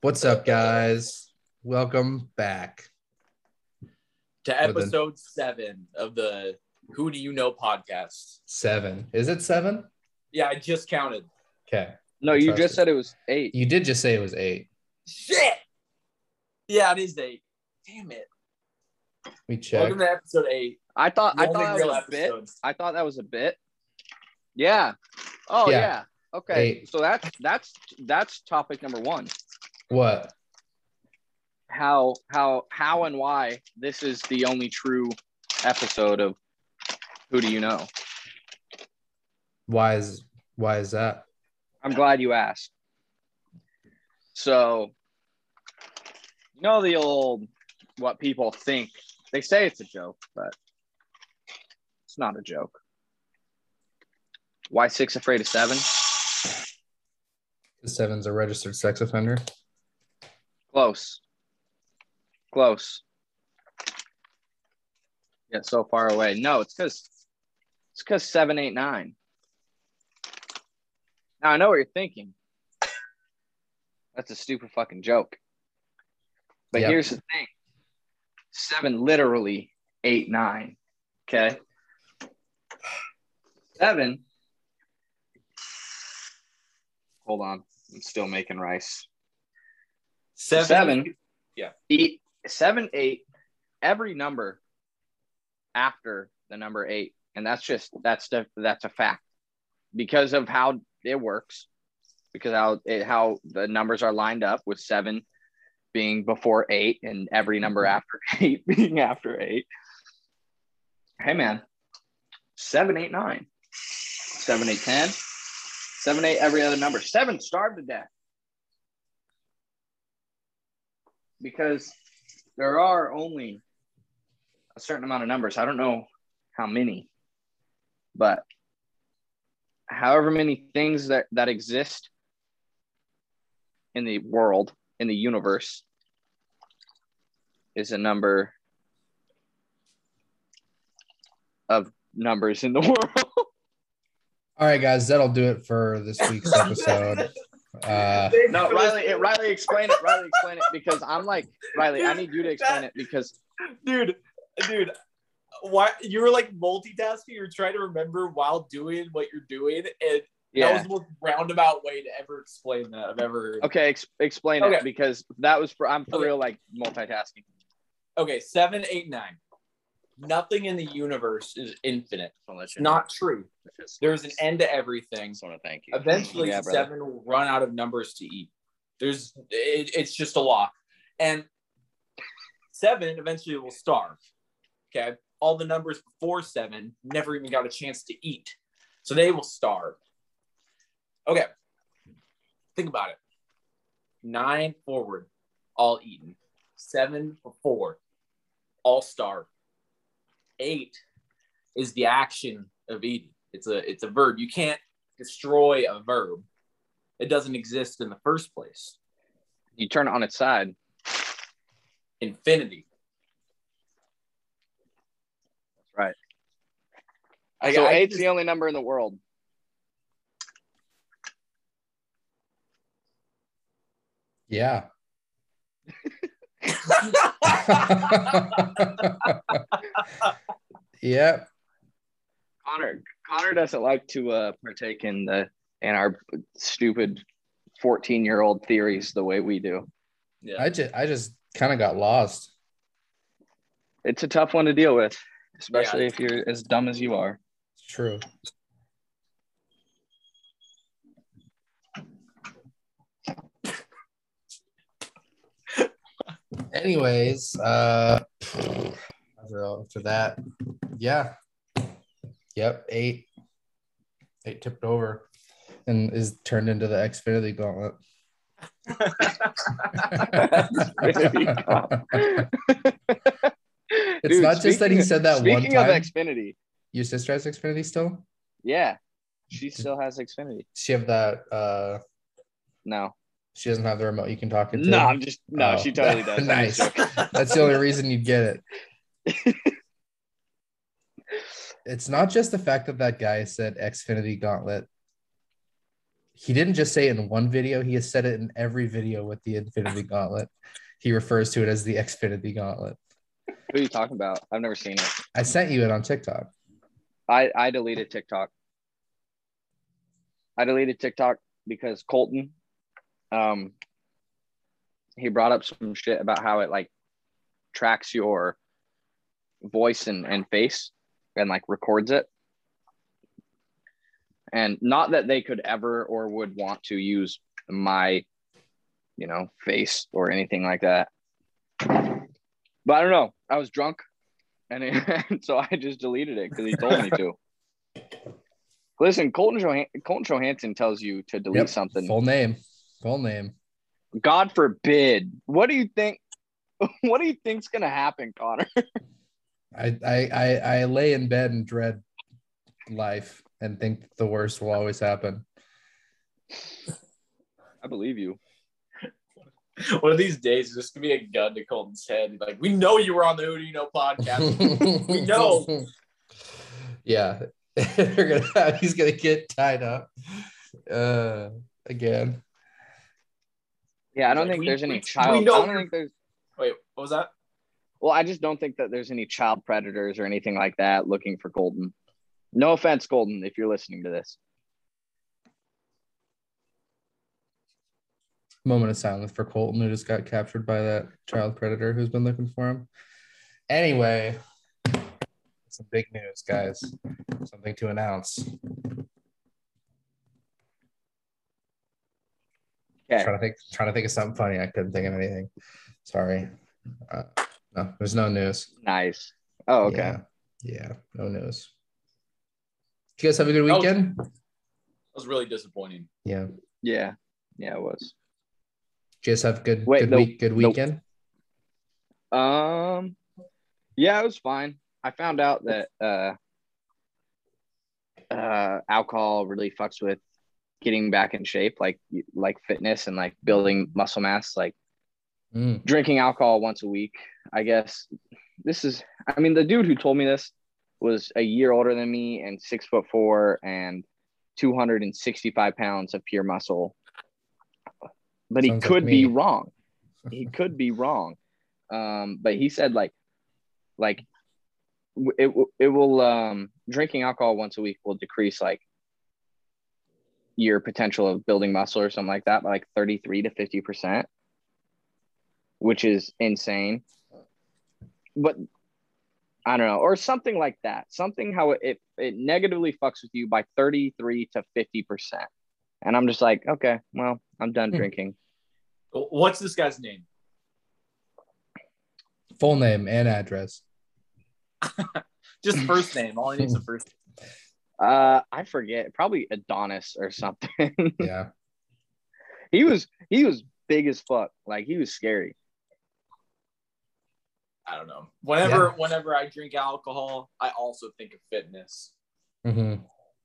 What's up, guys? Welcome back. to With an- episode seven of the Who Do You Know podcast. Seven. Is it seven? Yeah, I just counted. Okay. No, you Trust just it. said it was eight. You did just say it was eight. Shit. Yeah, it is eight. Damn it. We checked. Welcome to episode eight. I thought The I thought that was real a bit. I thought that was a bit. Yeah. Oh Yeah. yeah. Okay. Eight. So that's that's that's topic number one. What? How how how and why this is the only true episode of Who Do You Know? Why is why is that? I'm glad you asked. So you know the old what people think. They say it's a joke, but it's not a joke. Why six afraid of seven? Seven's a registered sex offender. Close. Close. Yet so far away. No, it's because it's because seven, eight, nine. Now I know what you're thinking. That's a stupid fucking joke. But Yep. here's the thing. Seven literally eight, nine. Okay. Seven. Hold on. I'm still making rice. Seven. Seven. Yeah. Eight, seven, eight, every number after the number eight. And that's just that's the that's a fact because of how it works, because how it, how the numbers are lined up with seven being before eight and every number mm-hmm. after eight being after eight. Hey man, seven, eight, nine, seven, eight, ten, seven, eight, every other number. Seven starved to death. Because there are only a certain amount of numbers. I don't know how many, but however many things that, that exist in the world, in the universe, is a number of numbers in the world. All right, guys, that'll do it for this week's episode. Uh, no, Riley, it, Riley, explain it. Riley, explain it because I'm like, Riley, I need you to explain it because dude, dude. Why you were like multitasking? You're trying to remember while doing what you're doing, and that was the most roundabout way to ever explain that I've ever heard. Okay, ex- explain Okay. it because that was for I'm for Okay. real like multitasking. Okay, seven, eight, nine. Nothing in the universe is infinite. Not true. There's an end to everything. just want to thank you. Eventually, Yeah, seven will run out of numbers to eat. There's, it, it's just a law, and seven eventually will starve. Okay, all the numbers before seven never even got a chance to eat, so they will starve. Okay, think about it. Nine forward, all eaten. Seven before, all starved. Eight is the action of eating. It's a it's a verb. You can't destroy a verb. It doesn't exist in the first place. You turn it on its side. Infinity. That's right. I, so I eight's just- the only number in the world. yeah. Yep. Connor Connor doesn't like to uh, partake in the in our stupid 14 year old theories the way we do. yeah. I just I just kind of got lost. It's a tough one to deal with, especially Yeah. if you're as dumb as you are. It's true. Anyways, uh after after that, yeah. Yep, eight. Eight tipped over and is turned into the Xfinity gauntlet. It's Dude, not just that he said that one Speaking of time. Xfinity, Your sister has Xfinity still? yeah, she still has Xfinity. Does she have that uh No, she doesn't have the remote you can talk into? no, I'm just no. Oh, she totally does. Nice. That's the only reason you'd get it. it's not just the fact that that guy said Xfinity Gauntlet. he didn't just say it in one video, he has said it in every video with the Infinity Gauntlet. He refers to it as the Xfinity Gauntlet. Who are you talking about? I've never seen it. I sent you it on TikTok. I I deleted TikTok. I deleted TikTok because Colton, um, he brought up some shit about how it like tracks your voice and, and face and like records it. And not that they could ever or would want to use my, you know, face or anything like that. But I don't know. I was drunk and, it, and so I just deleted it because he told me to. Listen, Colton, Johan- Colton Johansson tells you to delete Yep. something. Full name. Full name. God forbid. What do you think? What do you think's gonna happen, Connor? I, I I I lay in bed and dread life and think the worst will always happen. I believe you. One of these days, this could be a gun to Colton's head. Like, we know you were on the Who Do You Know podcast. We know. Yeah. Gonna he's gonna get tied up. Uh again. Yeah, I don't Like, think we- there's we- any we child. know I don't think there's. Wait, what was that? Well, I just don't think that there's any child predators or anything like that looking for Colton. No offense, Colton, if you're listening to this. Moment of silence for Colton, who just got captured by that child predator who's been looking for him. Anyway, some big news, guys. Something to announce. Okay. Trying to think, trying to think of something funny. I couldn't think of anything. Sorry. Uh, no, there's no news. Nice. Oh, okay. Yeah, yeah, no news. Did you guys have a good weekend? That was really disappointing. Yeah. Yeah. Yeah, it was. Did you guys have good Wait, good no- week, good nope. weekend? Um, yeah, it was fine. I found out that uh, uh, alcohol really fucks with getting back in shape, like like fitness and like building muscle mass. Like Mm. drinking alcohol once a week. I guess this is. I mean, the dude who told me this was a year older than me and six foot four and two hundred and sixty five pounds of pure muscle. But he Sounds like could be wrong. He could be wrong. Um, but he said like, like it it will um drinking alcohol once a week will decrease like your potential of building muscle or something like that by like 33 to 50 percent which is insane but i don't know or something like that something how it it, it negatively fucks with you by 33 to 50 percent and i'm just like okay well i'm done Hmm. drinking What's this guy's name? Full name and address. Just first name. All I need is a first. Uh i forget probably adonis or something Yeah. he was he was big as fuck like he was scary I don't know. Whenever, whenever I drink alcohol, I also think of fitness. hmm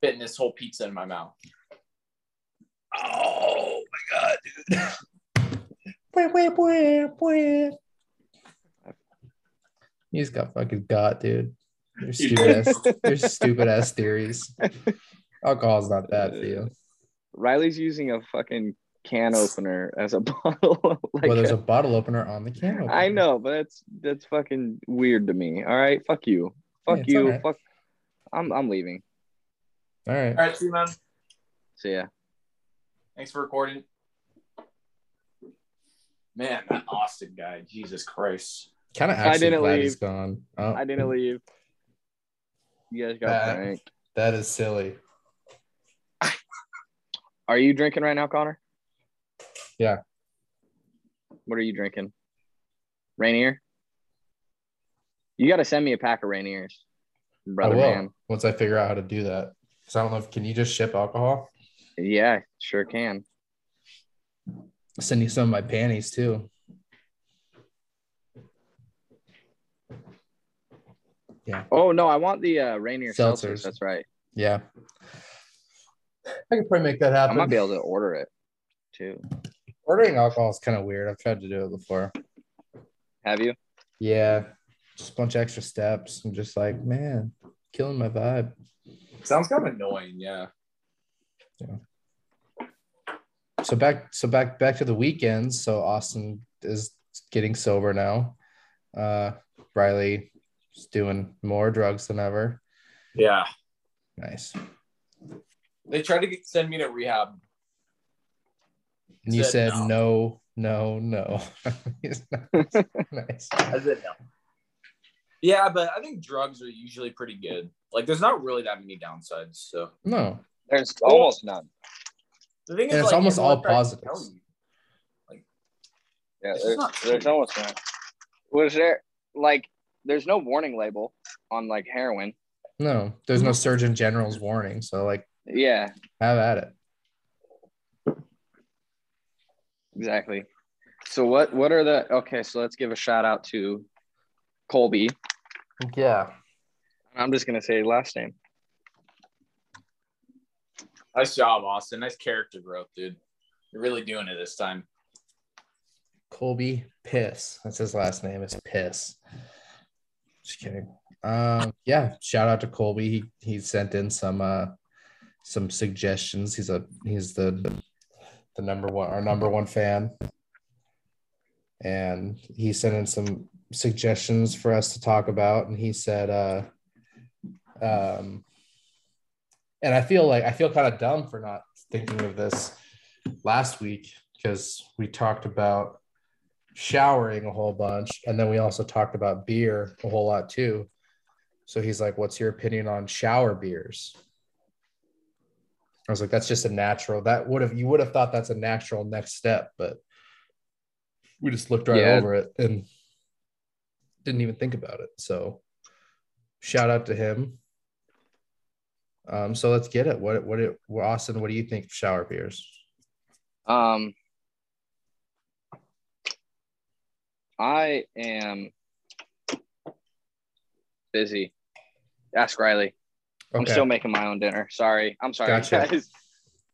Fitness, whole pizza in my mouth. Oh my god, dude. He's got fucking got, dude. Your stupid ass, your stupid ass theories. Alcohol's not bad for you. riley's using a fucking can opener as a bottle like well, there's a bottle opener on the can. Opener. I know, but that's that's fucking weird to me. All right, fuck you, fuck it's you, all right. fuck. I'm I'm leaving. All right. All right, see you, man. See ya. Thanks for recording. Man, that Austin guy, Jesus Christ. Kind of I actually didn't glad leave. he's gone. Oh, I didn't leave. You guys got Bad. pranked. that is silly. Are you drinking right now, Connor? Yeah. What are you drinking? Rainier. You got to send me a pack of Rainiers, brother I will man. once I figure out how to do that. Because I don't know if can you just ship alcohol? Yeah, sure can. I'll send you some of my panties too. Oh no, I want the uh, Rainier seltzers. Seltzers. That's right. Yeah. I could probably make that happen. I might be able to order it too. Ordering alcohol is kind of weird. I've tried to do it before. Have you? Yeah. Just a bunch of extra steps. I'm just like, man, killing my vibe. Sounds kind of annoying, yeah. so back so back back to the weekends. So Austin is getting sober now. Uh Riley is doing more drugs than ever. Yeah. Nice. They tried to get, send me to rehab. And you Said said no. no, no, no. nice. I said no. Yeah, but I think drugs are usually pretty good. Like, there's not really that many downsides. So No. There's almost none. the thing is, it's like, almost all tries to positives. tell. Yeah, It's there's, there's almost none. Was there like there's no warning label on like heroin? No. There's no Surgeon General's warning. So like Yeah, have at it. exactly. So what what are the okay? So let's give a shout out to Colby. Yeah. I'm just gonna say last name. Nice job, Austin. Nice character growth, dude. You're really doing it this time. Colby Piss. That's his last name. Is Piss. Just kidding. Um, yeah, shout out to Colby. He he sent in some uh some suggestions. He's a he's the the number one our number one fan. And he sent in some suggestions for us to talk about. And he said uh um and I feel like I feel kind of dumb for not thinking of this last week because we talked about showering a whole bunch and then we also talked about beer a whole lot too. So he's like what's your opinion on shower beers? I was like that's just a natural that would have you would have thought that's a natural next step but we just looked right Yeah. over it and didn't even think about it. So shout out to him. Um so let's get it. What what it austin what do you think of shower beers? Um, I am busy. Ask Riley. I'm still making my own dinner. Sorry. I'm sorry, Gotcha. guys.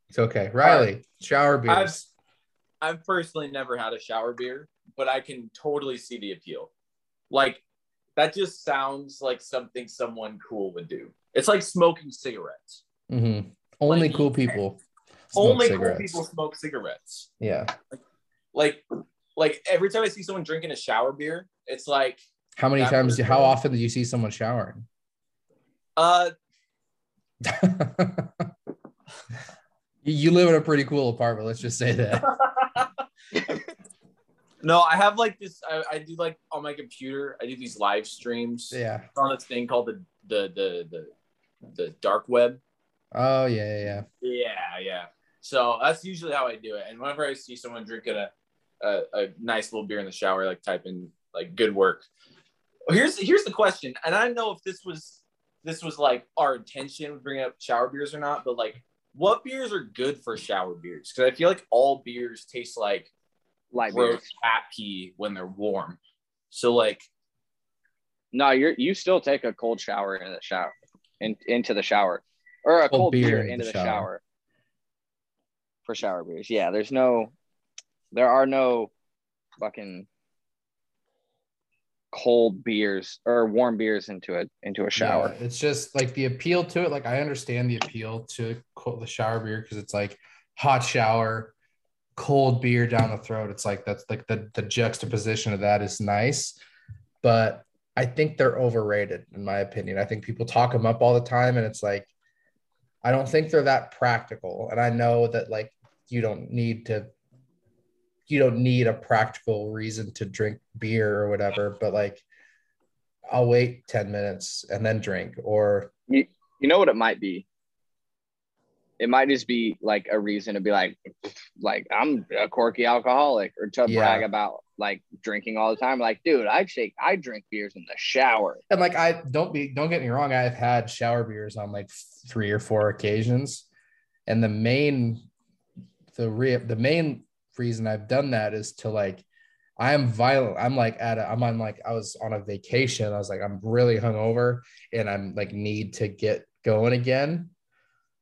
it's okay riley shower beers I've I've personally never had a shower beer, but I can totally see the appeal. Like that just sounds like something someone cool would do. It's like smoking cigarettes. Mhm. Only Like, cool people. smoke Only cigarettes. cool people smoke cigarettes. Yeah. Like like every time I see someone drinking a shower beer, it's like How many times? How often do you see someone showering? uh you live in a pretty cool apartment. Let's just say that. no, I have like this I, I do like on my computer, I do these live streams Yeah. on this thing called the the the the, the dark web. Oh yeah, yeah, yeah. Yeah, yeah. So that's usually how I do it. And whenever I see someone drinking a, a, a nice little beer in the shower, like type in like good work. Here's here's the question, and I don't know if this was this was like our intention with bringing up shower beers or not, but like what beers are good for shower beers? Because I feel like all beers taste like Light gross beers. cat pee when they're warm. So like No, you're you still take a cold shower in the shower, in, into the shower, or a Cold cold, beer beer, into the the shower. shower. for shower beers. Yeah, there's no, there are no fucking cold beers or warm beers into a into a shower. Yeah, it's just like the appeal to it. Like I understand the appeal to the shower beer because it's like hot shower, cold beer down the throat. It's like that's like the the juxtaposition of that is nice, but I think they're overrated in my opinion. I think people talk them up all the time, and it's like I don't think they're that practical. And I know that like you don't need to you don't need a practical reason to drink beer or whatever, but like I'll wait 10 minutes and then drink or You know what it might be? It might just be like a reason to be like, like I'm a quirky alcoholic, or to Yeah. brag about like drinking all the time. Like, dude, I shake, I drink beers in the shower. and like I don't be don't get me wrong, I've had shower beers on like three or four occasions. And the main the re- the main reason I've done that is to like I am violent. I'm like at a, I'm on like I was on a vacation. I was like I'm really hungover and I'm like need to get going again.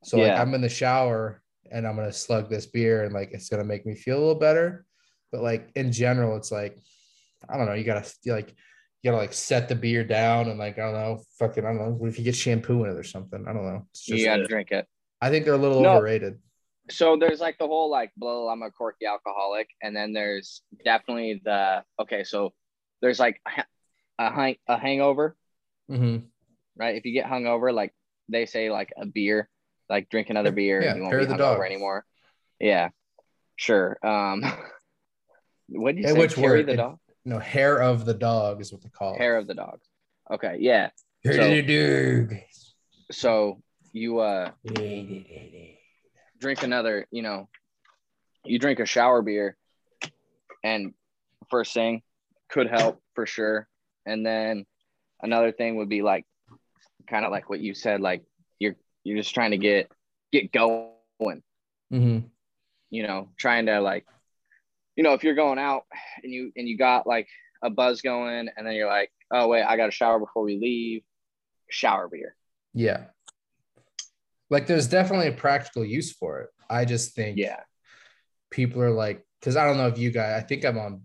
So like I'm in the shower and I'm gonna slug this beer and like it's gonna make me feel a little better. But like in general, it's like I don't know. You gotta like you gotta like set the beer down and like I don't know, fucking I don't know. What if you get shampoo in it or something? I don't know. It's just, you got to drink it. I think they're a little No. overrated. So there's like the whole like blah, I'm a quirky alcoholic, and then there's definitely the okay. So there's like a hang a hangover, Mm-hmm. right? If you get hungover, like they say, like a beer, like drink another beer, Yeah, and you won't be hungover dog. anymore. Yeah, sure. Um, what did you Hey, say? which Carry word? the It- dog, No, hair of the dog is what they call it. hair of the dog. Okay, yeah. Hair So- of the dog. So you uh drink another, you know, you drink a shower beer, and first thing could help for sure. And then another thing would be like, kind of like what you said, like you're you're just trying to get get going, Mm-hmm. you know, trying to like, you know, if you're going out and you and you got like a buzz going, and then you're like, oh wait, I got a shower before we leave, shower beer. Yeah. Like there's definitely a practical use for it. I just think Yeah, people are like, because I don't know if you guys, I think I'm on,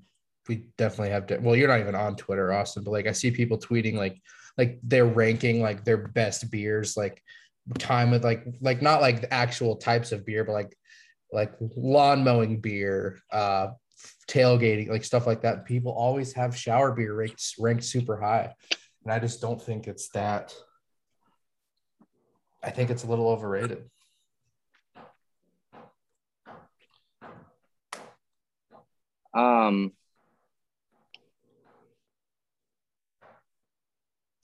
we definitely have to, well, you're not even on Twitter, Austin, but like I see people tweeting like, like they're ranking like their best beers, like time with like, like not like the actual types of beer, but like, like lawn mowing beer, uh, tailgating, like stuff like that. People always have shower beer ranked, ranked super high. And I just don't think it's that. I think it's a little overrated. um,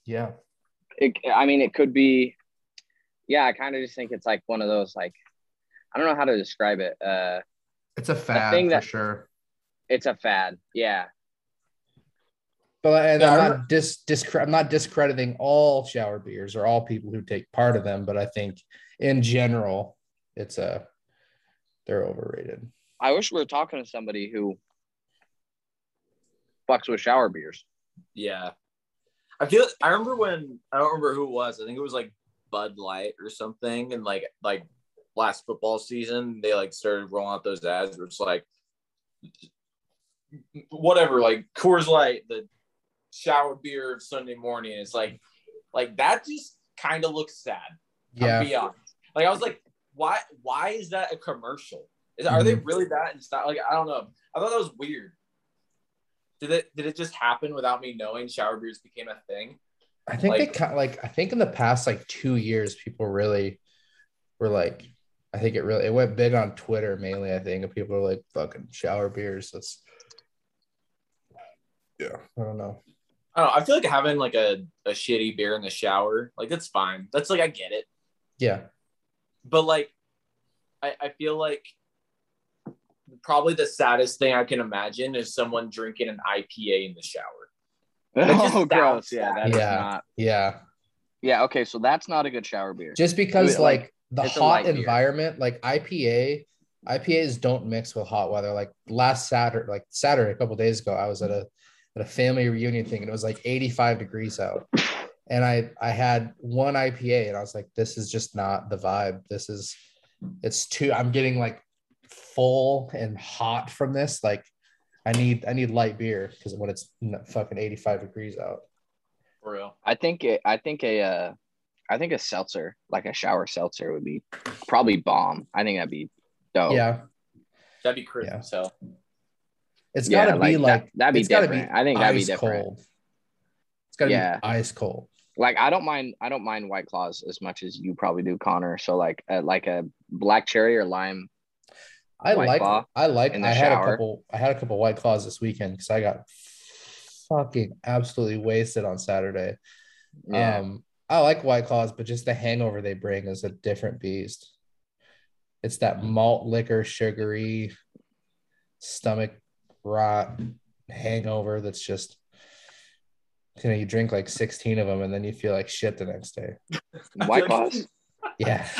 Yeah. it, I mean, it could be, yeah, I kind of just think it's like one of those, like, I don't know how to describe it. Uh, It's a fad thing for that- sure. it's a fad. Yeah. But and Yeah, I I'm not dis, discre- I'm not discrediting all shower beers or all people who take part of them, but I think in general, it's a they're overrated. I wish we were talking to somebody who fucks with shower beers. Yeah. I feel I remember when I don't remember who it was. I think it was like Bud Light or something. And like like last football season, they like started rolling out those ads where it's like whatever, like Coors Light, the shower beer of Sunday morning. It's like like that just kind of looks sad. Yeah. I'll be honest. Like I was like, why why is that a commercial? Is are they mm-hmm. really that in style? Like I don't know. I thought that was weird. Did it did it just happen without me knowing shower beers became a thing? I think like- they kind of, like I think in the past like two years, people really were like, I think it really it went big on Twitter mainly. I think and people are like fucking shower beers. That's yeah, I don't know. I don't know. I feel like having like a, a shitty beer in the shower, like that's fine. That's like I get it. Yeah, But like I, I feel like probably the saddest thing I can imagine is someone drinking an IPA in the shower. just Oh, sounds gross. Yeah, sad. that is Yeah. not. yeah. Yeah, okay, so that's not a good shower beer. just because Wait, like, like, the hot light beer. environment like ipa ipas don't mix with hot weather like last saturday like saturday a couple days ago i was at a at a family reunion thing and it was like 85 degrees out and i i had one ipa and i was like this is just not the vibe this is it's too i'm getting like full and hot from this like i need i need light beer because when it's fucking 85 degrees out For real. I think it, I think a uh, I think a seltzer, like a shower seltzer, would be probably bomb. I think that'd be dope. yeah That'd be crazy. Yeah. So it's Yeah, got to be like, like that- that'd be gotta different. I think that'd be ice different. Cold. It's got to Yeah. be ice cold. Like I don't mind I don't mind white claws as much as you probably do, Connor. So like uh, like a black cherry or lime. I like I like I had a couple I had a couple white claws this weekend because I got fucking absolutely wasted on Saturday. Yeah. Um I like white claws, but just the hangover they bring is a different beast. It's that malt liquor, sugary, stomach rot hangover that's just you know, you drink like 16 of them and then you feel like shit the next day. white I claws. Yeah.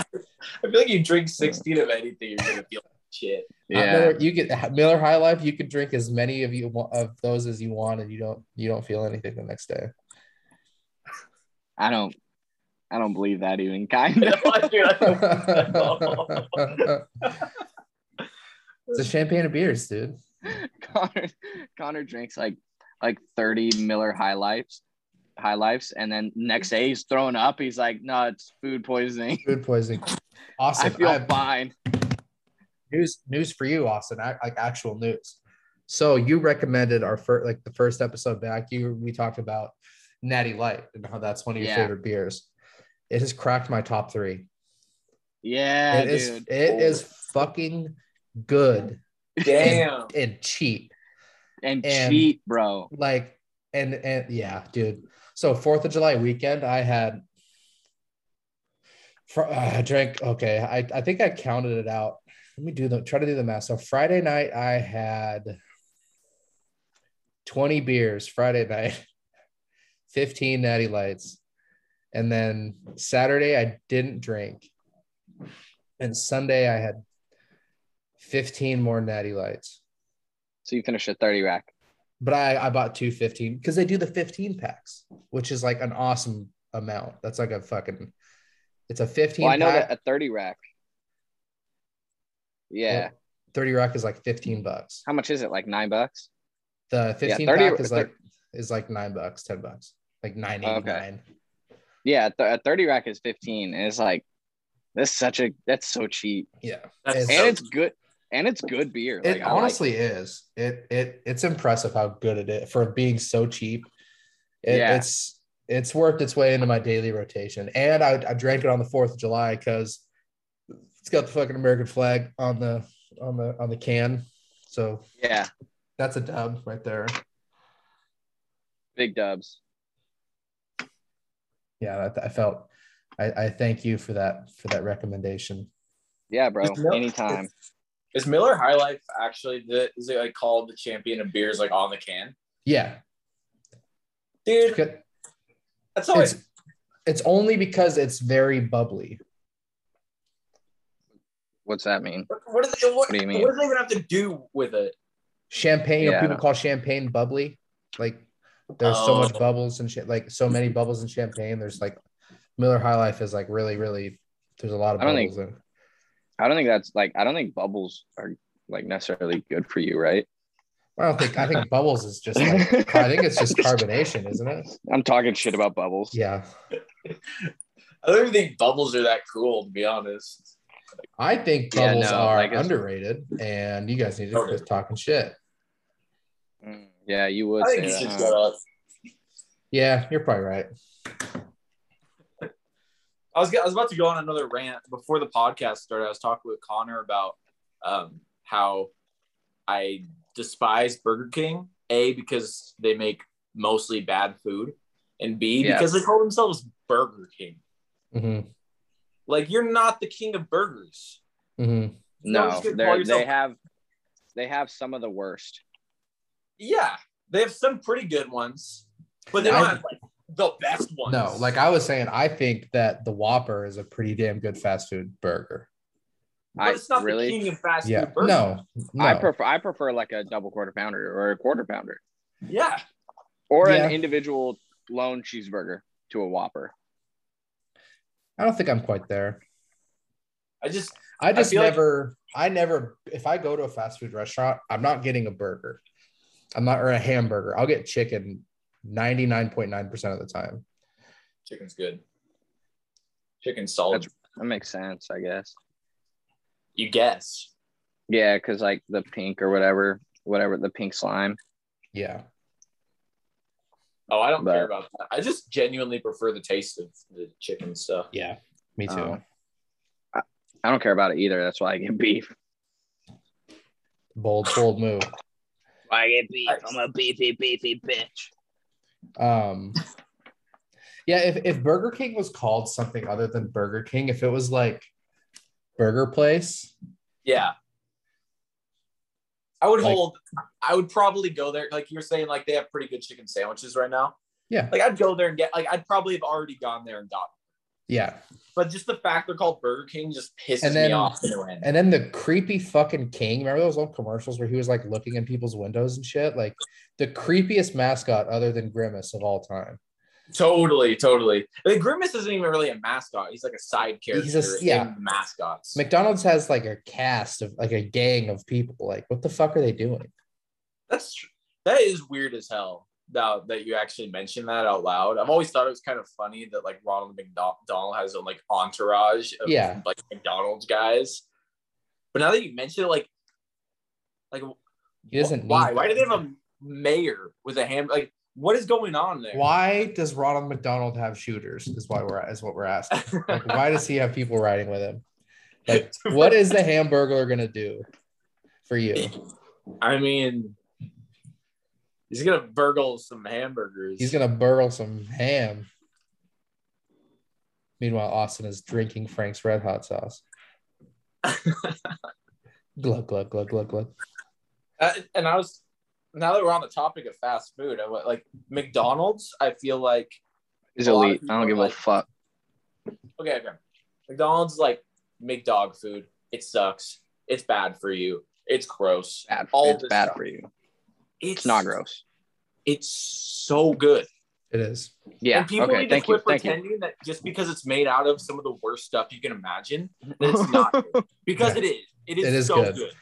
I feel like you drink 16 of anything, you're gonna feel like shit. Uh, Miller, you get Miller High Life. You can drink as many of you of those as you want, and you don't you don't feel anything the next day. I don't I don't believe that even kind of. Dude, I don't- it's a champagne of beers, dude. Connor Connor drinks like like 30 Miller High Lifes, High Lifes, and then next day he's throwing up. He's like, no, it's food poisoning. Food poisoning. I Awesome. feel I've, fine. news news for you, Austin. Like actual news. So you recommended our first, like the first episode back. You we talked about Natty Light and how that's one of your Yeah. favorite beers. It has cracked my top three. Yeah, It is dude. it is fucking good Damn. and cheap. and, and- cheap, bro. Like and and yeah, dude. So Fourth of July weekend, I had. fr- uh, I drank. Okay, I I think I counted it out. Let me do the try to do the math. So Friday night, I had twenty beers. Friday night, fifteen Natty Lights, and then Saturday I didn't drink, and Sunday I had fifteen more Natty Lights. So you finished a 30 rack. But I, I bought two 15 because they do the 15 packs, which is like an awesome amount. That's like a fucking it's a 15 Well, I know pack. that a 30 rack. Yeah. Well, 30 rack is like 15 bucks. How much is it? Like nine bucks? The 15 30 pack is thir- like is like nine bucks, 10 bucks, like 989. Yeah, a th- a 30 rack is 15. And it's like, that's such a, that's so cheap. Yeah. That's And so- it's good. And it's good beer. Like, It I like honestly is. It it it's impressive how good it is for being so cheap. It, Yeah. It's it's worked its way into my daily rotation, and I, I drank it on the Fourth of July because it's got the fucking American flag on the on the on the can. So Yeah. that's a dub right there. Big dubs. Yeah, I, I felt. I, I thank you for that for that recommendation. Yeah, bro. Is Mil- Anytime. Is Miller High Life actually the is it like called the champion of beers like on the can? Yeah, Dude, it's, that's always it's only because it's very bubbly. What's that mean? what, do they, what, do you mean? what do they even have to do with it? champagne. You know, Yeah, people call champagne bubbly. Like there's so much Oh. bubbles and shit. Like so many bubbles in champagne. There's like Miller High Life is like really, really. There's a lot of I don't bubbles think- in. I don't think that's like, I don't think bubbles are like necessarily good for you, right? I don't think. I think bubbles is just. Like, I think it's just carbonation, isn't it? I'm talking shit about bubbles. Yeah. I don't even think bubbles are that cool, to be honest. I think Yeah, bubbles no, are like underrated, and you guys need to Okay. quit talking shit. Mm, Yeah, you would I think say you should that. shut huh? up. Yeah, you're probably right. I was, I was about to go on another rant before the podcast started. I was talking with Connor about um, how I despise Burger King. A because they make mostly bad food, and B Yeah. because they call themselves Burger King. hmm Like you're not the king of burgers. hmm No, No, they're, call they yourself- have, they have some of the worst. Yeah, they have some pretty good ones, but they don't I- have like the best ones. No, like I was saying, I think that the Whopper is a pretty damn good fast food burger. but I it's not really, the king of fast Yeah. food burgers. No, no. I prefer, I prefer like a double quarter pounder or a quarter pounder Yeah, or Yeah. an individual lone cheeseburger to a Whopper. I don't think I'm quite there. I just I just feel like- never, I never, if I go to a fast food restaurant, I'm not getting a burger. I'm not, or a hamburger. I'll get chicken 99.9% of the time. chicken's good. Chicken's solid. That's- That makes sense, I guess. you guess. Yeah, because like the pink or whatever, whatever the pink slime. Yeah. Oh, I don't But- care about that. I just genuinely prefer the taste of the chicken stuff. Yeah. Me too. Oh. I don't care about it either. That's why I get beef. bold, bold move. I get beef. I'm a beefy, beefy bitch. Um, yeah, if, if Burger King was called something other than Burger King, if it was like Burger Place, Yeah. I would Like- hold. I would probably go there. Like you're saying, like they have pretty good chicken sandwiches right now. Yeah. Like I'd go there and get. Like I'd probably have already gone there and got. Yeah. But just the fact they're called Burger King just pisses And then- me off. in a way. And then the creepy fucking king. Remember those old commercials where he was like looking in people's windows and shit? Like the creepiest mascot other than Grimace of all time. Totally, totally. Mean, Grimace isn't even really a mascot. He's like a side character He's a- yeah. mascots. McDonald's has like a cast of like a gang of people. Like, what the fuck are they doing? That's tr- that is weird as hell. Now that you actually mentioned that out loud, I've always thought it was kind of funny that like Ronald McDonald has a like entourage of Yeah. like McDonald's guys. But now that you mention it, like, like He doesn't why? Why do they have a mayor with a ham? Like, what is going on there? Why does Ronald McDonald have shooters? Is why we're is what we're asking. Like, why does he have people riding with him? Like, what is the hamburger gonna do for you? I mean, he's gonna burgle some hamburgers. He's gonna burgle some ham. Meanwhile, Austin is drinking Frank's Red Hot sauce. glug glug glug glug glug. Uh, and I was now that we're on the topic of fast food, I went like McDonald's. I feel like He's A lot of elite. I don't give people a fuck. okay, okay. McDonald's is like make dog food. It sucks. It's bad for you. It's gross. Bad. All it's bad stuff. for you. It's It's not gross. It's so good. It is. Yeah. and people Okay. need Thank to quit you. pretending that just because it's made out of some of the worst stuff you can imagine, that it's not good. Because Yeah. it is. It is, It is so good. good.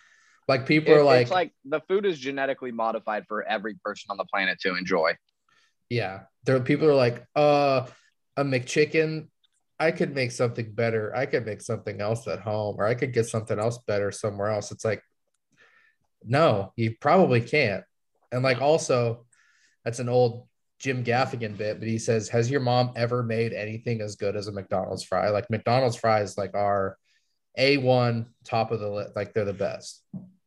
Like people It- are like, it's like the food is genetically modified for every person on the planet to enjoy. yeah. There people are like, uh, a McChicken. I could make something better. I could make something else at home, or I could get something else better somewhere else. It's like, no, you probably can't. And like also, that's an old Jim Gaffigan bit, but he says, Has your mom ever made anything as good as a McDonald's fry? Like McDonald's fries like are A1 top of the list, like they're the best.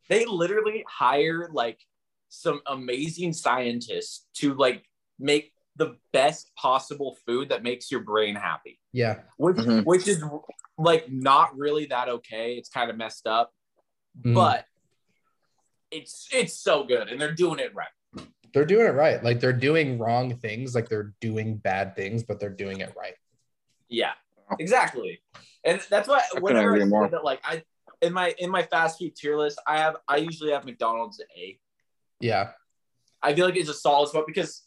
They literally hire like some amazing scientists to like make the best possible food that makes your brain happy. Yeah. Which Mhm. which is like not really that okay. It's kind of messed up. Mhm. But it's it's so good and they're doing it right. they're doing it right. Like they're doing wrong things, like they're doing bad things, but they're doing it right. Yeah, exactly. And that's why couldn't whenever I agree say more. that, like I in my in my fast food tier list, I have I usually have McDonald's at A. Yeah. I feel like it's a solid spot because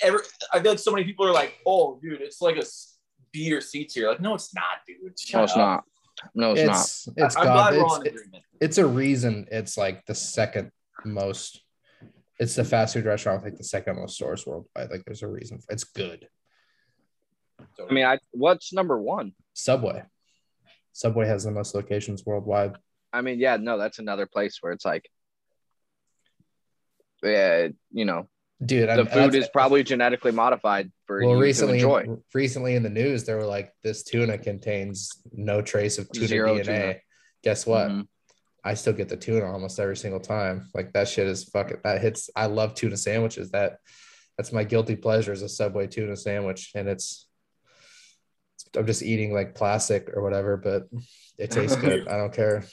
every I feel like so many people are like, oh, dude, it's like a s- B or C tier. Like, no, it's not, dude. Shut No, it's up. not. No, it's, not. It's it's I'm God, glad we're it's, in agreement. it's a reason it's like the second most it's the fast food restaurant with like the second most stores worldwide. Like there's a reason. It's good. I mean, I what's number one? Subway. Subway has the most locations worldwide. I mean, yeah, no, that's another place where it's like, yeah, you know, Dude, the I'm- food is probably genetically modified for well you recently to enjoy. recently in the news they were like this tuna contains no trace of tuna Zero DNA. tuna. Guess what? Mhm. I still get the tuna almost every single time. Like that shit is fucking that hits. I love tuna sandwiches. That that's my guilty pleasure is a Subway tuna sandwich, and it's I'm just eating like plastic or whatever, but it tastes good. I don't care.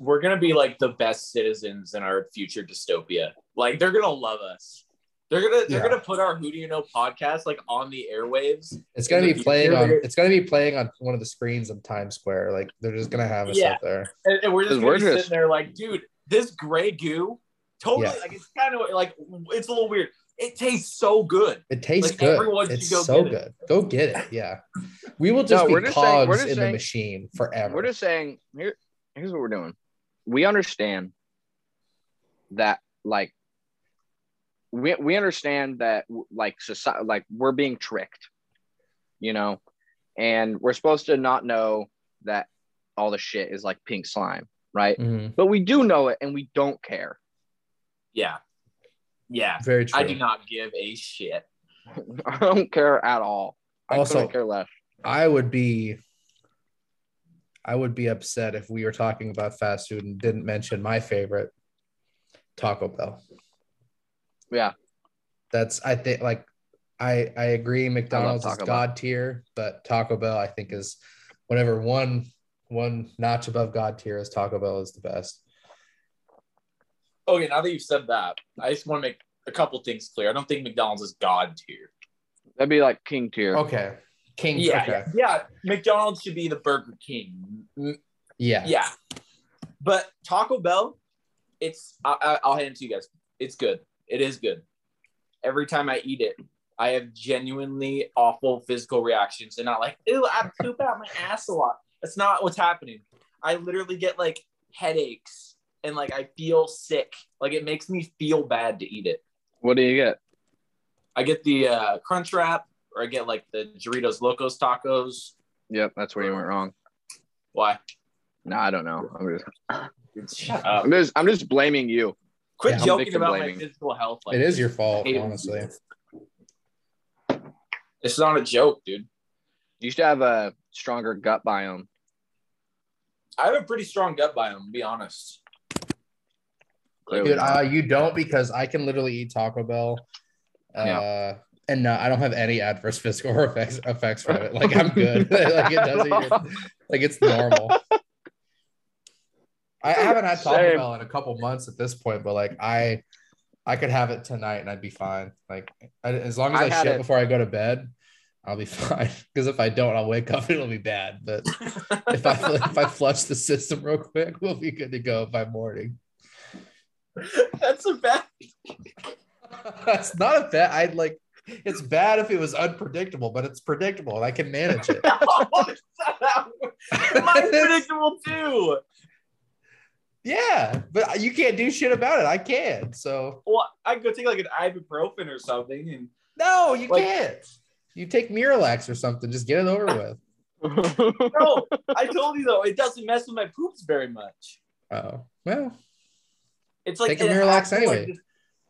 We're gonna be like the best citizens in our future dystopia. Like they're gonna love us. They're gonna they're Yeah. gonna put our Who Do You Know podcast like on the airwaves. It's gonna be playing future, on. It's gonna be playing on one of the screens in Times Square. Like they're just gonna have us Yeah. up there. And, and we're just gonna we're be sitting just- there like, dude, this gray goo, totally Yeah. like it's kind of like it's a little weird. It tastes so good. It tastes Like, good. everyone should It's go so get it. good. Go get it. Yeah, we will just No, be we're just saying- we're cogs just in the machine forever. We're just saying here. Here's what we're doing. We understand that, like, we we understand that, like, society, like, we're being tricked, you know, and we're supposed to not know that all the shit is like pink slime, right? Mhm. But we do know it, and we don't care. Yeah. Yeah. Very true. I do not give a shit. I don't care at all. I Also- couldn't care less. I would be I would be upset if we were talking about fast food and didn't mention my favorite Taco Bell. Yeah, That's I think like I I agree McDonald's is god tier, but Taco Bell I think is whenever one one notch above god tier is Taco Bell is the best. Okay, now that you've said that, I just want to make a couple things clear. I don't think McDonald's is god tier. that'd be like king tier. Okay. King Yeah, okay. yeah, yeah. McDonald's should be the Burger King. Yeah. Yeah, but Taco Bell, it's I, I, I'll hand it to you guys. It's good. It is good. Every time I eat it, I have genuinely awful physical reactions, and not like, ew, I poop out my ass a lot. That's not what's happening. I literally get like headaches and like I feel sick. Like it makes me feel bad to eat it. What do you get? I get the uh, crunch wrap, or I get like the Doritos Locos tacos. Yep, that's where you went wrong. Why? No, I don't know. I'm just, I'm just, I'm just blaming you. Quit Yeah, joking victim about my physical health. Like It is your fault, Hate it. honestly. It's not a joke, dude. You should have a stronger gut biome. I have a pretty strong gut biome, to be honest. Clearly Dude, uh, you don't because I can literally eat Taco Bell. Uh, Yeah. and no, I don't have any adverse physical effects effects from it. Like I'm good. like it doesn't even, like it's normal. I haven't had Taco Same. Bell in a couple months at this point, but like I I could have it tonight and I'd be fine. Like I, as long as I I, shit it- before I go to bed, I'll be fine. Because if I don't, I'll wake up and it'll be bad. But if I if I flush the system real quick, we'll be good to go by morning. That's a bad. That's not a bad. I'd like. It's bad if it was unpredictable, but it's predictable and I can manage it. Mine's predictable too. Yeah, but you can't do shit about it. I can. So Well, I could go take like an ibuprofen or something, and no, you Like- can't. You take Miralax or something. Just get it over with. no, I told you though, it doesn't mess with my poops very much. Oh well, It's like Take a Miralax anyway. like,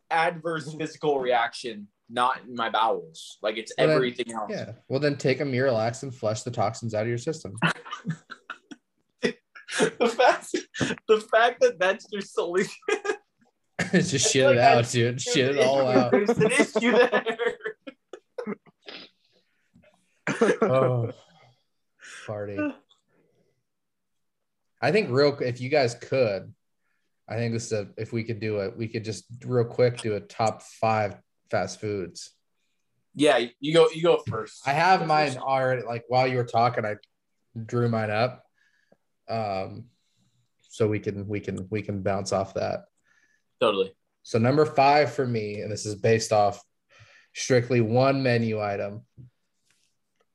adverse physical reaction, not in my bowels. Like it's Well, then- everything else. yeah. Well, then take a Miralax and flush the toxins out of your system. the fact, the fact that that's your solution. Just It's shit like it out, dude. Shit it all out. There's an issue there. oh, party. I think real if you guys could, I think this is a, if we could do it, we could just real quick do a top five fast foods. Yeah, you go. You go first. I have mine already. Like while you were talking, I drew mine up, um, so we can we can we can bounce off that. Totally. So number five for me, and this is based off strictly one menu item,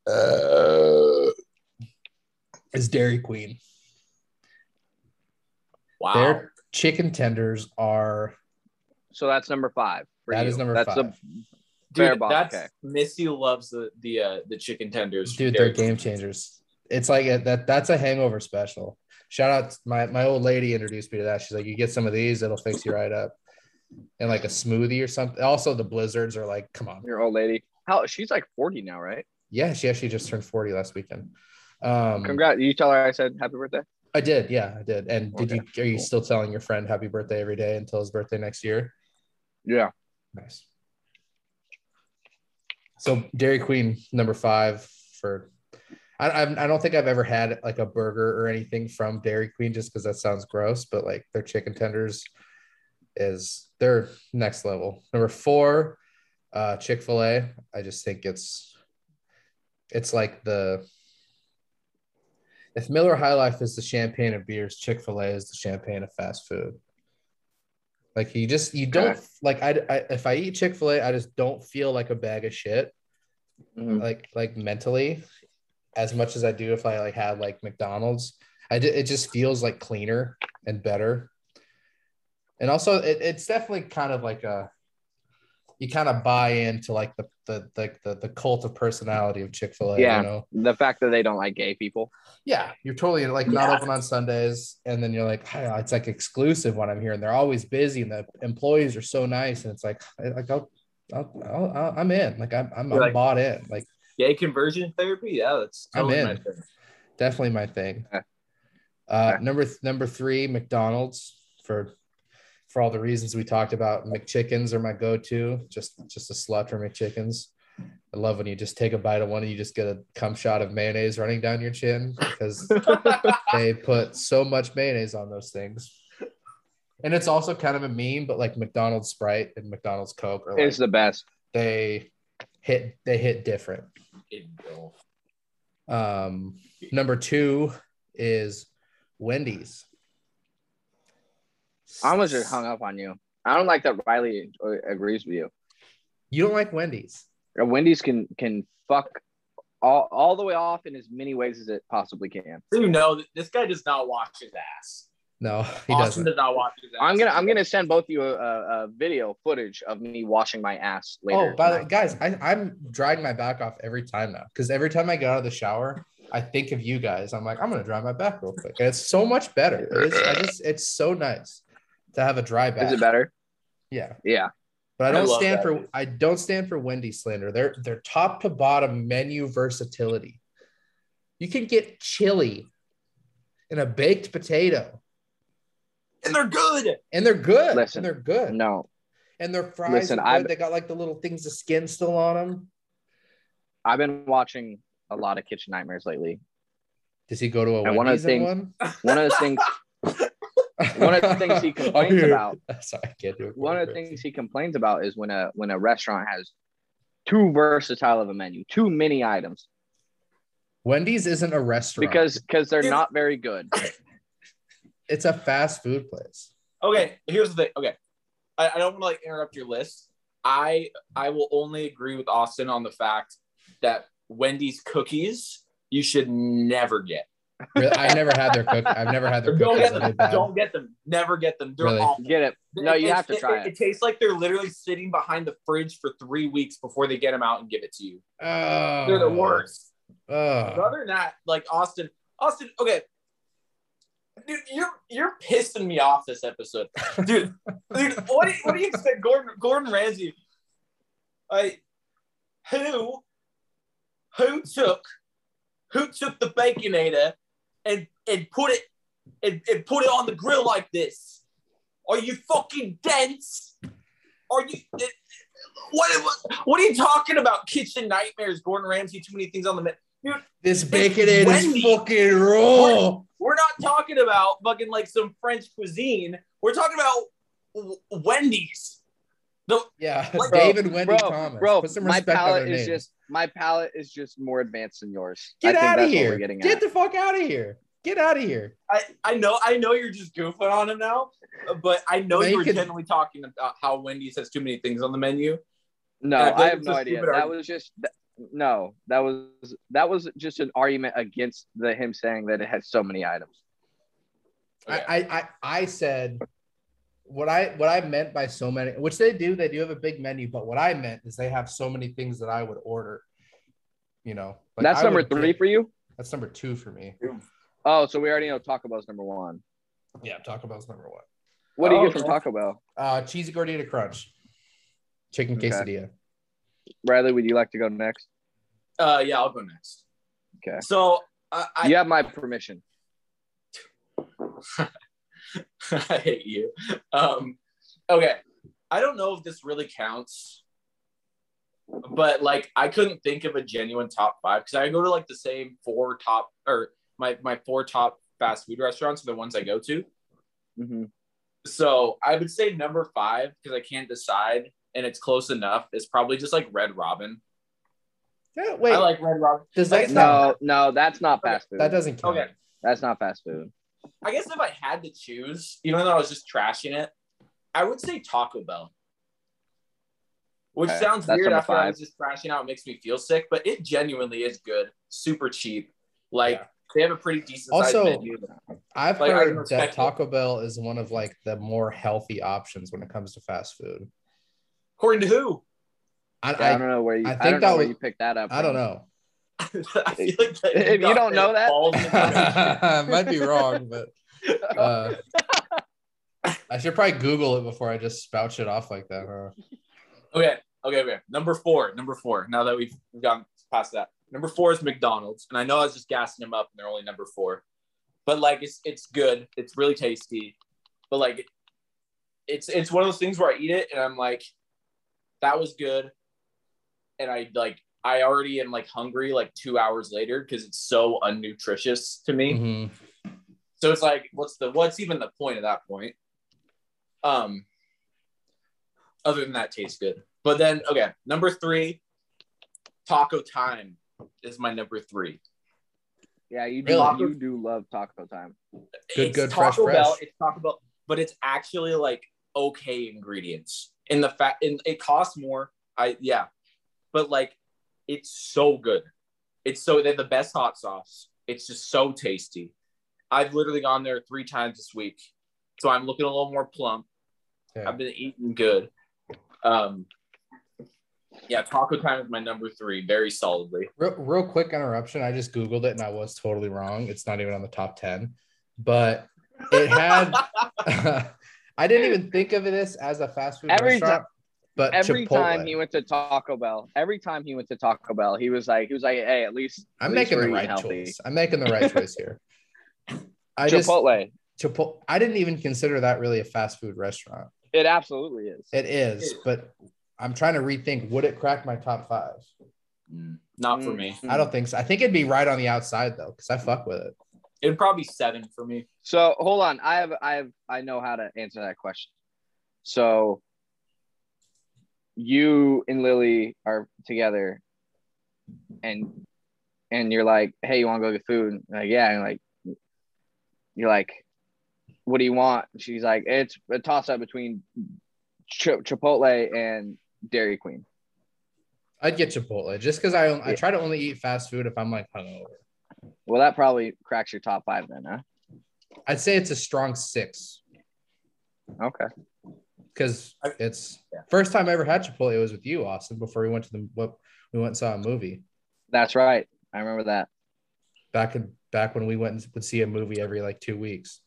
uh, is Dairy Queen. Wow. Their chicken tenders are so that's number five. For That you. is number that's five. The, Fair Dude, ball, that's okay. Missy loves the the uh, the chicken tenders. dude, they're game changers. It's like a, that. That's a hangover special. Shout out my my old lady introduced me to that. She's like, you get some of these, it'll fix you right up. And like a smoothie or something. Also, the blizzards are like, come on. your old lady. How she's like 40 now, right? Yeah, she actually just turned 40 last weekend. Um Congrats. You tell her I said happy birthday. I did, yeah, I did. And did Okay, you are you still telling your friend happy birthday every day until his birthday next year? Yeah. Nice. So Dairy Queen number five for I, I I don't think I've ever had like a burger or anything from Dairy Queen just because that sounds gross, but like their chicken tenders is they're next level. Number four, uh Chick-fil-A. I just think it's it's like the if Miller High Life is the champagne of beers, Chick-fil-A is the champagne of fast food. Like you just you don't like I, I if I eat Chick-fil-A, I just don't feel like a bag of shit Mhm. like like mentally as much as I do if I like had like McDonald's. I did, it just feels like cleaner and better. And also it, it's definitely kind of like a you kind of buy into like the the the the, the cult of personality of Chick-fil-A, Yeah. you know. The fact that they don't like gay people. Yeah, you're totally like not Yeah. open on Sundays, and then you're like, "Hey, it's like exclusive when I'm here, and they're always busy, and the employees are so nice, and it's like, I- like I'll, I'll, I'll, I'll I'm in, like I'm, I'm, I'm like- bought in, like Gay conversion therapy. Yeah, that's I'm in. my definitely my thing. Uh, number th- number three, McDonald's for for all the reasons we talked about. McChickens are my go-to. Just just a slut for McChickens. I love when you just take a bite of one and you just get a cum shot of mayonnaise running down your chin because they put so much mayonnaise on those things. And it's also kind of a meme, but like McDonald's Sprite and McDonald's Coke are like It's the best. they hit they hit different. Bill. Um, number two is Wendy's. I almost just hung up on you. I don't like that Riley uh, agrees with you. You don't like Wendy's? Wendy's can can fuck all, all the way off in as many ways as it possibly can. You know, this guy does not wash his ass. No, he Austin doesn't. does not wash his ass. I'm gonna I'm gonna send both you a, a, a video footage of me washing my ass oh, later. Oh, by the way, guys, I, I'm dragging my back off every time now because every time I get out of the shower, I think of you guys. I'm like, I'm gonna dry my back real quick. And it's so much better. It's I just it's so nice to have a dry back. Is it better? Yeah. Yeah. But I I don't love stand that, for dude. I don't stand for Wendy's slander. They're they're top to bottom menu versatility. You can get chili and a baked potato, And they're good. and they're good. Listen, and they're good. No, And their fries Listen, are good. I've- They got like the little things of skin still on them. I've been watching a lot of Kitchen Nightmares lately. Does he go to a And one of the things- one? One of the things, one of the things he complains about, Sorry, I can't do it. one of the things he complains about is when a when a restaurant has too versatile of a menu, too many items, Wendy's isn't a restaurant because because they're not very good. it's a fast food place. Okay, here's the thing. Okay, I, I don't want to like interrupt your list. I I will only agree with Austin on the fact that Wendy's cookies you should never get. Really, I never had their cook. I've never had their Don't cookies. get them. Don't get them. Never get them. They're Really? awful. Get it? No, you have to try it, it. it. tastes like they're literally sitting behind the fridge for three weeks before they get them out and give it to you. Oh, They're the oh. worst. But Oh. other than that, like Austin, Austin, okay. Dude, you're you're pissing me off this episode. Dude, dude, what do you, what do you expect? Gordon Gordon Ramsay. I who who took who took the baconator and and put it and, and put it on the grill like this? Are you fucking dense? Are you what what are you talking about? Kitchen nightmares, Gordon Ramsay, too many things on the menu. This bacon is fucking raw. We're not talking about fucking like some French cuisine. We're talking about w- Wendy's. The, Yeah, Like, David Wendy bro, Thomas. bro, Put some my respect on palate is names. just my palate is just more advanced than yours. Get out of here. we're Get at. the fuck out of here. Get out of here. I, I know I know you're just goofing on him now, but I know you you were can- generally talking about how Wendy's has too many things on the menu. No, Yeah, I have no idea. stupid That argument. was just th- no. That was that was just an argument against the him saying that it had so many items. Okay. I, I I I said what I what I meant by so many, which they do, they do have a big menu, but what I meant is they have so many things that I would order. You know, like that's I number would three for you. That's number two for me. Oh, so we already know Taco Bell's number one. Yeah, Taco Bell's number one. What do you Oh, get from. Taco Bell? Uh, cheesy gordita crunch, chicken Okay. quesadilla. Bradley, would you like to go next? Uh, yeah, I'll go next. Okay. So uh, I, you have my permission. I hate you. Um, okay, I don't know if this really counts, but like I couldn't think of a genuine top five because I go to like the same four top or my my four top fast food restaurants are the ones I go to. hmm So I would say number five because I can't decide and it's close enough. Is probably just like Red Robin. Yeah, wait, I like Red Robin. does that guess count? No, no, that's not fast food. That doesn't count. Okay, That's not fast food. I guess if I had to choose, even though I was just trashing it, I would say Taco Bell. Which Okay, sounds weird number after I was just trashing out. It makes me feel sick, but it genuinely is good. Super cheap. Like Yeah. they have a pretty decent Also, sized menu. I've Like, heard that respect it. Taco Bell is one of like the more healthy options when it comes to fast food. According to who? I, Yeah, I, don't know where you. I I, think don't that know where was- you picked that up. I, I don't know. I feel like that If you don't know that- I. Might be wrong, but uh, I should probably Google it before I just spout it off like that. Huh? Okay, okay, okay. Number four, number four. Now that we've we've gone past that, number four is McDonald's, and I know I was just gassing them up, and they're only number four, but like it's it's good, it's really tasty, but like it's it's one of those things where I eat it and I'm like, that was good, and I like I already am like hungry like two hours later because it's so unnutritious to me. Mhm. So it's like, what's the what's even the point at that point? Um, other than that, tastes good. But then, okay, number three, Taco Time is my number three. Yeah, you do. Really? You do love Taco Time. Good, it's good, Taco fresh, Bell. fresh. It's Taco Bell, but it's actually like okay ingredients. In the fact, and it costs more. I yeah, but like it's so good. It's so they have the best hot sauce. It's just so tasty. I've literally gone there three times this week, so I'm looking a little more plump. Yeah. I've been eating good. Um, Yeah, Taco Time is my number three, very solidly. Real, real quick interruption. I just Googled it and I was totally wrong. It's not even on the top 10, but it had, I didn't even think of this as a fast food Every restaurant, but Every Chipotle. time he went to Taco Bell, every time he went to Taco Bell, he was like, he was like, hey, at least I'm at least making the right healthy. choice. I'm making the right choice here. I just, Chipotle. Chipotle, I didn't even consider that really a fast food restaurant. It absolutely is. It is, but I'm trying to rethink would it crack my top five? Not for Mm. me. I don't think so. I think it'd be right on the outside though, because I fuck with it. It'd probably be seven for me. So hold on, I have, I have, I know how to answer that question. So you and Lily are together, and and you're like, hey, you want to go get food? And like, yeah, and like, you're like, what do you want? She's like, it's a toss up between Ch- Chipotle and Dairy Queen. I'd get Chipotle just because I I try to only eat fast food if I'm like hungover. Well, that probably cracks your top five then, huh? I'd say it's a strong six Okay. because it's Yeah. first time I ever had Chipotle it was with you, Austin, before we went to the what we went and saw a movie That's right. I remember that. back in back when we went and would see a movie every like two weeks.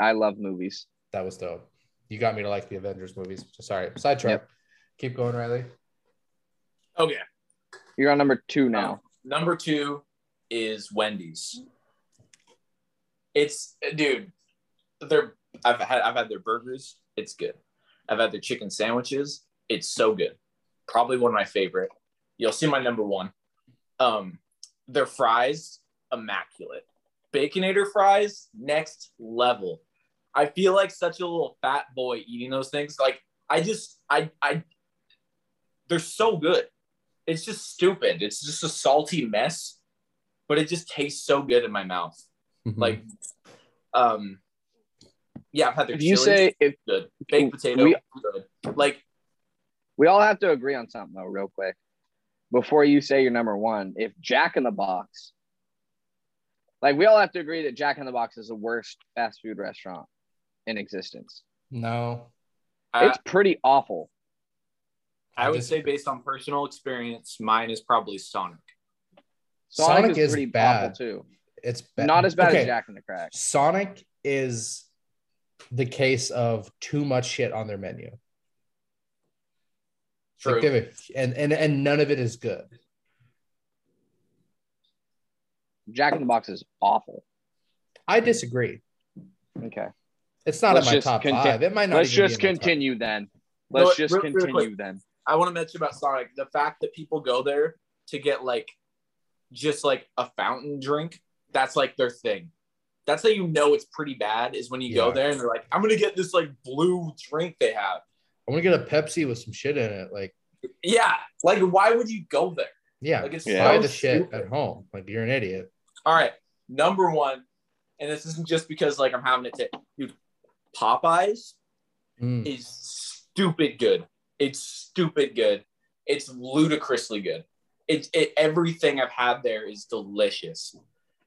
I love movies. That was dope. You got me to like the Avengers movies. Sorry, sidetrack. Yep. Keep going, Riley. Okay. You're on number two um, now. Number two is Wendy's. It's dude, they're I've had I've had their burgers. It's good. I've had their chicken sandwiches. It's so good. Probably one of my favorite. You'll see my number one. Um, their fries, immaculate. Baconator fries, next level. I feel like such a little fat boy eating those things. Like I just I I they're so good. It's just stupid. It's just a salty mess, but it just tastes so good in my mouth. Mm-hmm. Like, um, yeah, I've had their If you say if good baked potato, we- good. Like, we all have to agree on something though, real quick. Before you say your number one, if Jack in the Box, like we all have to agree that Jack in the Box is the worst fast food restaurant in existence. no, I, It's pretty awful. I would just- say based on personal experience, mine is probably Sonic. Sonic, Sonic is, is pretty bad. awful too. it's ba- Not as bad Okay, as Jack in the Crack. Sonic is the case of too much shit on their menu. True. Like, give and and and none of it is good. Jack in the Box is awful. I disagree. Okay. It's not Let's in my just top conti- five. It might not. Let's even be just in top- continue then. Let's just real- real continue quick. then. I want to mention about Sonic the fact that people go there to get like just like a fountain drink. That's like their thing. That's how you know it's pretty bad is when you go there and they're like, I'm gonna get this like blue drink they have. I want to get a Pepsi with some shit in it. Like, Yeah, like why would you go there? yeah, Like it's Yeah. buy the shit stupid. at home. Like, you're an idiot. All right, number one, and this isn't just because like I'm having it to dude. Popeyes Mm. is stupid good. It's stupid good. It's ludicrously good. It's it, everything I've had there is delicious,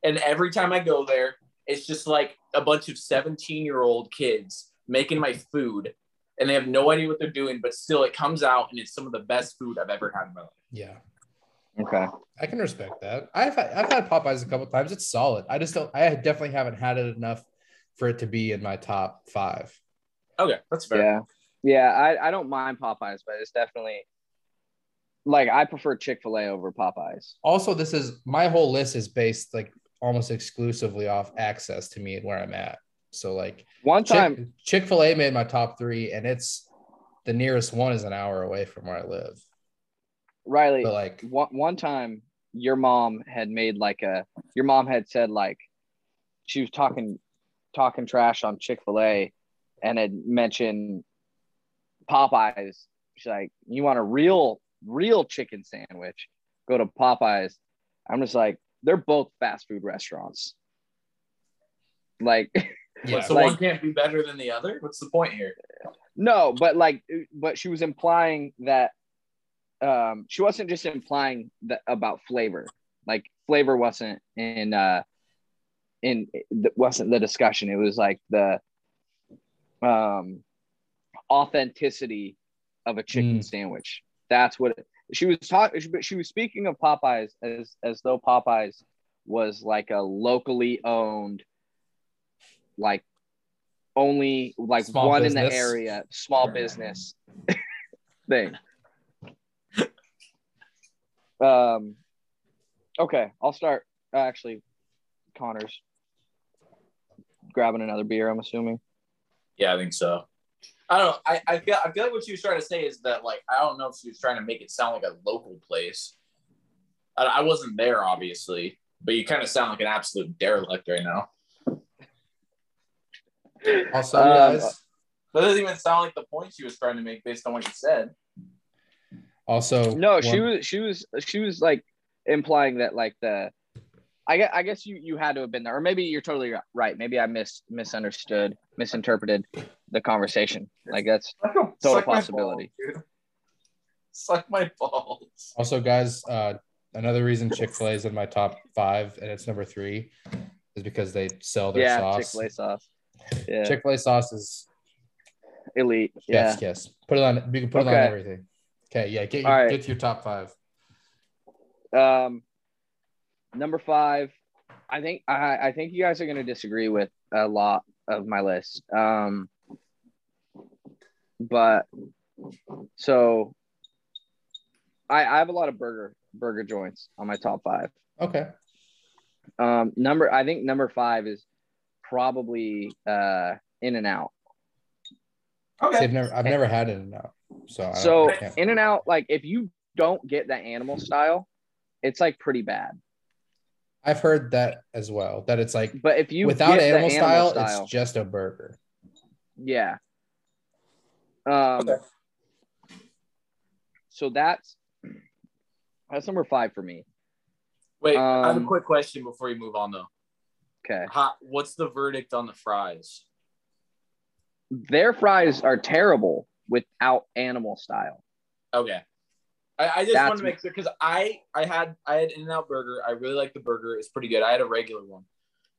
and every time I go there, it's just like a bunch of 17 year old kids making my food, and they have no idea what they're doing, but still it comes out and it's some of the best food I've ever had in my life. Yeah, Okay. I can respect that. I've had, I've had Popeyes a couple times. It's solid. I just don't. I definitely haven't had it enough for it to be in my top five. Okay, that's fair. Yeah. Yeah. I, I don't mind Popeyes, but it's definitely like I prefer Chick fil A over Popeyes. Also, this is my whole list is based like almost exclusively off access to me and where I'm at. So like One time, Chick Fil A made my top three, and it's the nearest one is an hour away from where I live. Riley, But like, one, one time your mom had made like a your mom had said like she was talking talking trash on chick-fil-a and had mentioned popeyes she's like you want a real real chicken sandwich go to popeyes i'm just like they're both fast food restaurants like yeah, so like- one can't be better than the other. What's the point here? No, but like, but she was implying that um, she wasn't just implying that about flavor. Like flavor wasn't in uh, in wasn't the discussion. It was like the um, authenticity of a chicken Mm. sandwich. That's what she was talking But she was speaking of Popeyes as as though Popeyes was like a locally owned like only like Small one in the area small business thing. Um okay, I'll start uh, actually Connor's grabbing another beer, I'm assuming. Yeah, I think so. I don't know. I, I feel I feel like what she was trying to say is that like I don't know if she was trying to make it sound like a local place. I, I wasn't there obviously, but you kind of sound like an absolute derelict right now. Also, Um, guys, That doesn't even sound like the point she was trying to make based on what you said. also No, she was she was she was like implying that like the I guess, I guess you you had to have been there, or maybe you're totally right. Maybe I mis misunderstood, misinterpreted the conversation. Like that's Total Suck my possibility. balls. Suck my balls. Also, guys, uh, another reason Chick Fil A is in my top five and it's number three is because they sell their yeah, Chick sauce. Fil A sauce. Yeah, Chick Fil A sauce is elite. Yeah, yes. Put it on. You can put it on everything. Okay, yeah. Get your, All right. get to your top five. Um, number five, I think I, I think you guys are going to disagree with a lot of my list. Um, but so I, I have a lot of burger burger joints on my top five. Okay. Um, number I think number five is probably uh In and Out. See, Okay. I've never I've never had it now. So I So In and Out, like if you don't get the animal style, it's like pretty bad. I've heard that as well. That it's like But if you without get the animal, style, style, it's just a burger. Yeah. Um Okay. so that's that's number five for me. Wait, I have a Um, quick question before you move on though. Okay. How, what's the verdict on the fries? Their fries are terrible without animal style. Okay. I, I just want to make sure because I I had I had In and Out Burger. I really like the burger. It's pretty good. I had a regular one.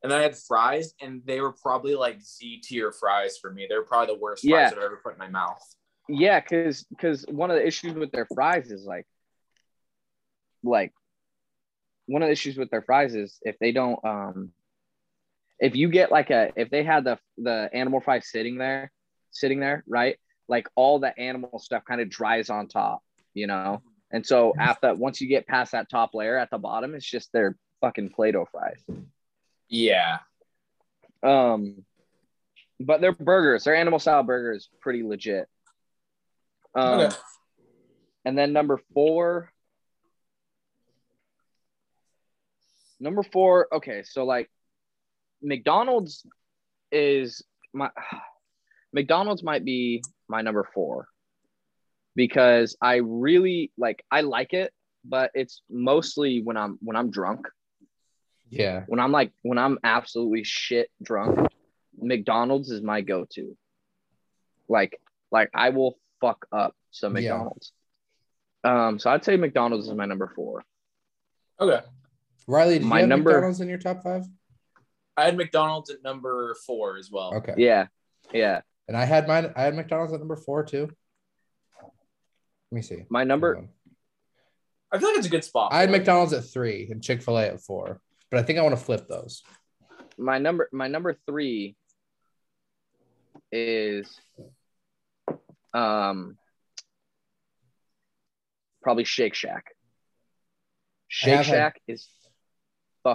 And then I had fries, and they were probably like Z tier fries for me. They're probably the worst Yeah. fries I've ever put in my mouth. Yeah, because because one of the issues with their fries is like like one of the issues with their fries is if they don't um if you get like a if they had the the animal fry sitting there sitting there right like all the animal stuff kind of dries on top you know and so after once you get past that top layer at the bottom it's just their fucking play-doh fries Yeah. um, but their burgers, their animal style burgers, pretty legit. Um, Okay. and then number four, number four. Okay, so like McDonald's is my McDonald's might be my number four because I really like I like it, but it's mostly when I'm when I'm drunk Yeah. when I'm like when I'm absolutely shit drunk, McDonald's is my go-to. Like like I will fuck up some Yeah. McDonald's. Um, so I'd say McDonald's is my number four. Okay. Riley, do you My have number- McDonald's in your top five? I had McDonald's at number four as well. Okay. Yeah, yeah. And I had mine. I had McDonald's at number four too. Let me see. My number I feel like it's a good spot. I had. McDonald's at three and Chick Fil A at four, but I think I want to flip those. my number my number three is um probably Shake Shack. Shake have had- Shack is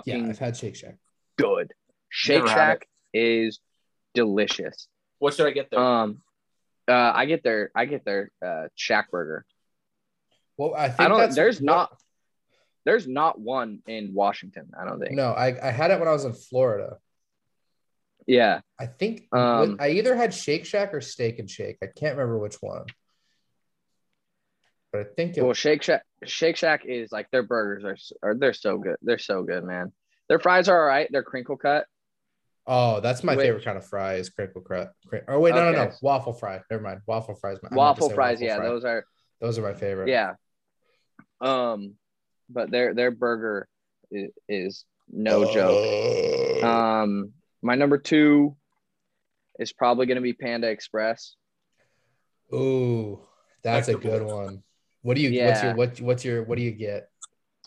Yeah, I've had Shake Shack. good. Shake Never Shack is delicious. What should I get there? Um, uh, I get their I get their uh, Shack burger. Well, I think I don't. There's what- not. There's not one in Washington. I don't think. No, I, I had it when I was in Florida. Yeah. I think Um, I either had Shake Shack or Steak and Shake. I can't remember which one. But I think it, Well, Shake Shack. Shake Shack is like their burgers are, are they're so good. They're so good, man. Their fries are all right. They're crinkle cut. Oh, that's my Which- favorite kind of fry is crinkle cut. Crin- Oh wait, no, no, no, waffle fry. Never mind, waffle fries. My, waffle fries. waffle yeah, fry. those are. those are my favorite. Yeah. Um, but their their burger is, is no joke. Um, my number two is probably going to be Panda Express. Ooh, that's a good one. What do you? Yeah. What's your what? What's your? What do you get?